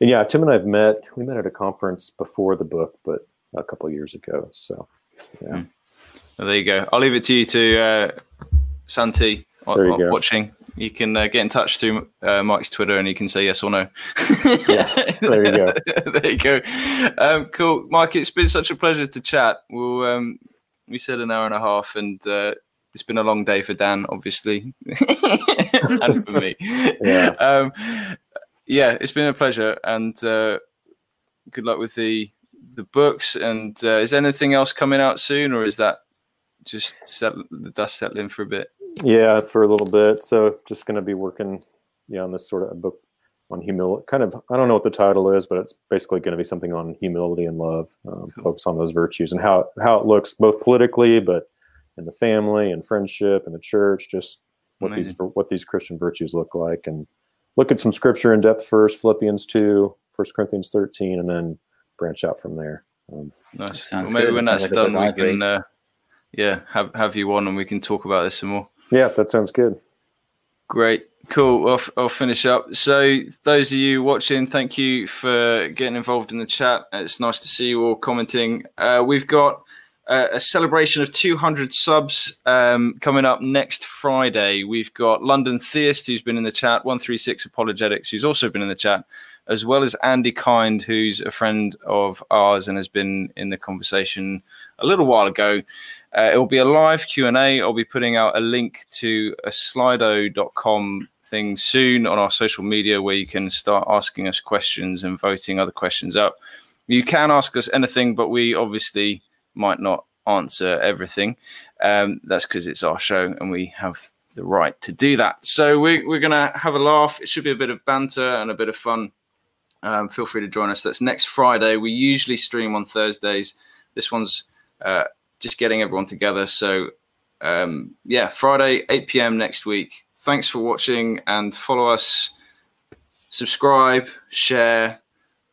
and yeah, Tim and I've met. We met at a conference before the book, but a couple of years ago. So yeah, Well, there you go. I'll leave it to you to uh, Santi There you go. watching. You can uh, get in touch through uh, Mike's Twitter, and you can say yes or no. yeah, there you go. there you go. Um, cool, Mike. It's been such a pleasure to chat. We'll, um, we said an hour and a half, and uh, it's been a long day for Dan, obviously, and for me. Yeah. Um, yeah, it's been a pleasure, and uh, good luck with the the books. And uh, is anything else coming out soon, or is that just settle, the dust settling for a bit? Yeah, for a little bit. So just going to be working, yeah, on this sort of book on humility. Kind of, I don't know what the title is, but it's basically going to be something on humility and love. Um, cool. Focus on those virtues and how how it looks both politically, but in the family and friendship and the church. Just what Amazing. these what these Christian virtues look like, and look at some scripture in depth first. Philippians two, First Corinthians thirteen, and then branch out from there. Um, nice. Well, maybe good. when that's done, we can, uh, yeah, have have you on, and we can talk about this some more. Yeah, that sounds good. Great. Cool. I'll, I'll finish up. So, those of you watching, thank you for getting involved in the chat. It's nice to see you all commenting. Uh, we've got uh, a celebration of 200 subs um, coming up next Friday. We've got London Theist, who's been in the chat, 136 Apologetics, who's also been in the chat, as well as Andy Kind, who's a friend of ours and has been in the conversation a little while ago. Uh, it will be a live Q&A. I'll be putting out a link to a slido.com thing soon on our social media where you can start asking us questions and voting other questions up. You can ask us anything, but we obviously might not answer everything. Um, that's because it's our show and we have the right to do that. So we, we're going to have a laugh. It should be a bit of banter and a bit of fun um, feel free to join us. That's next Friday. We usually stream on Thursdays. This one's uh, just getting everyone together. So, um, yeah, Friday, 8 p.m. next week. Thanks for watching and follow us, subscribe, share,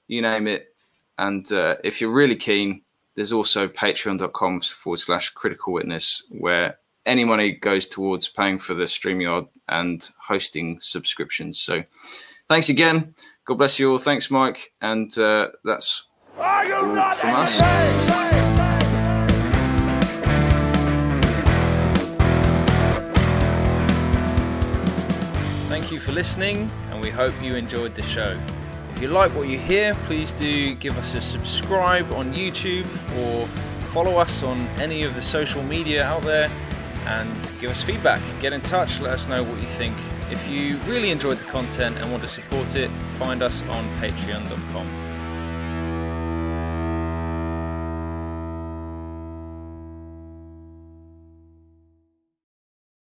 you name it. And uh, if you're really keen, there's also patreon.com forward slash critical witness where any money goes towards paying for the StreamYard and hosting subscriptions. So thanks again. God bless you all. Thanks, Mike. And uh, that's all from us. For listening, and we hope you enjoyed the show. If you like what you hear, please do give us a subscribe on YouTube or follow us on any of the social media out there and give us feedback. Get in touch, let us know what you think if you really enjoyed the content and want to support it, find us on patreon.com.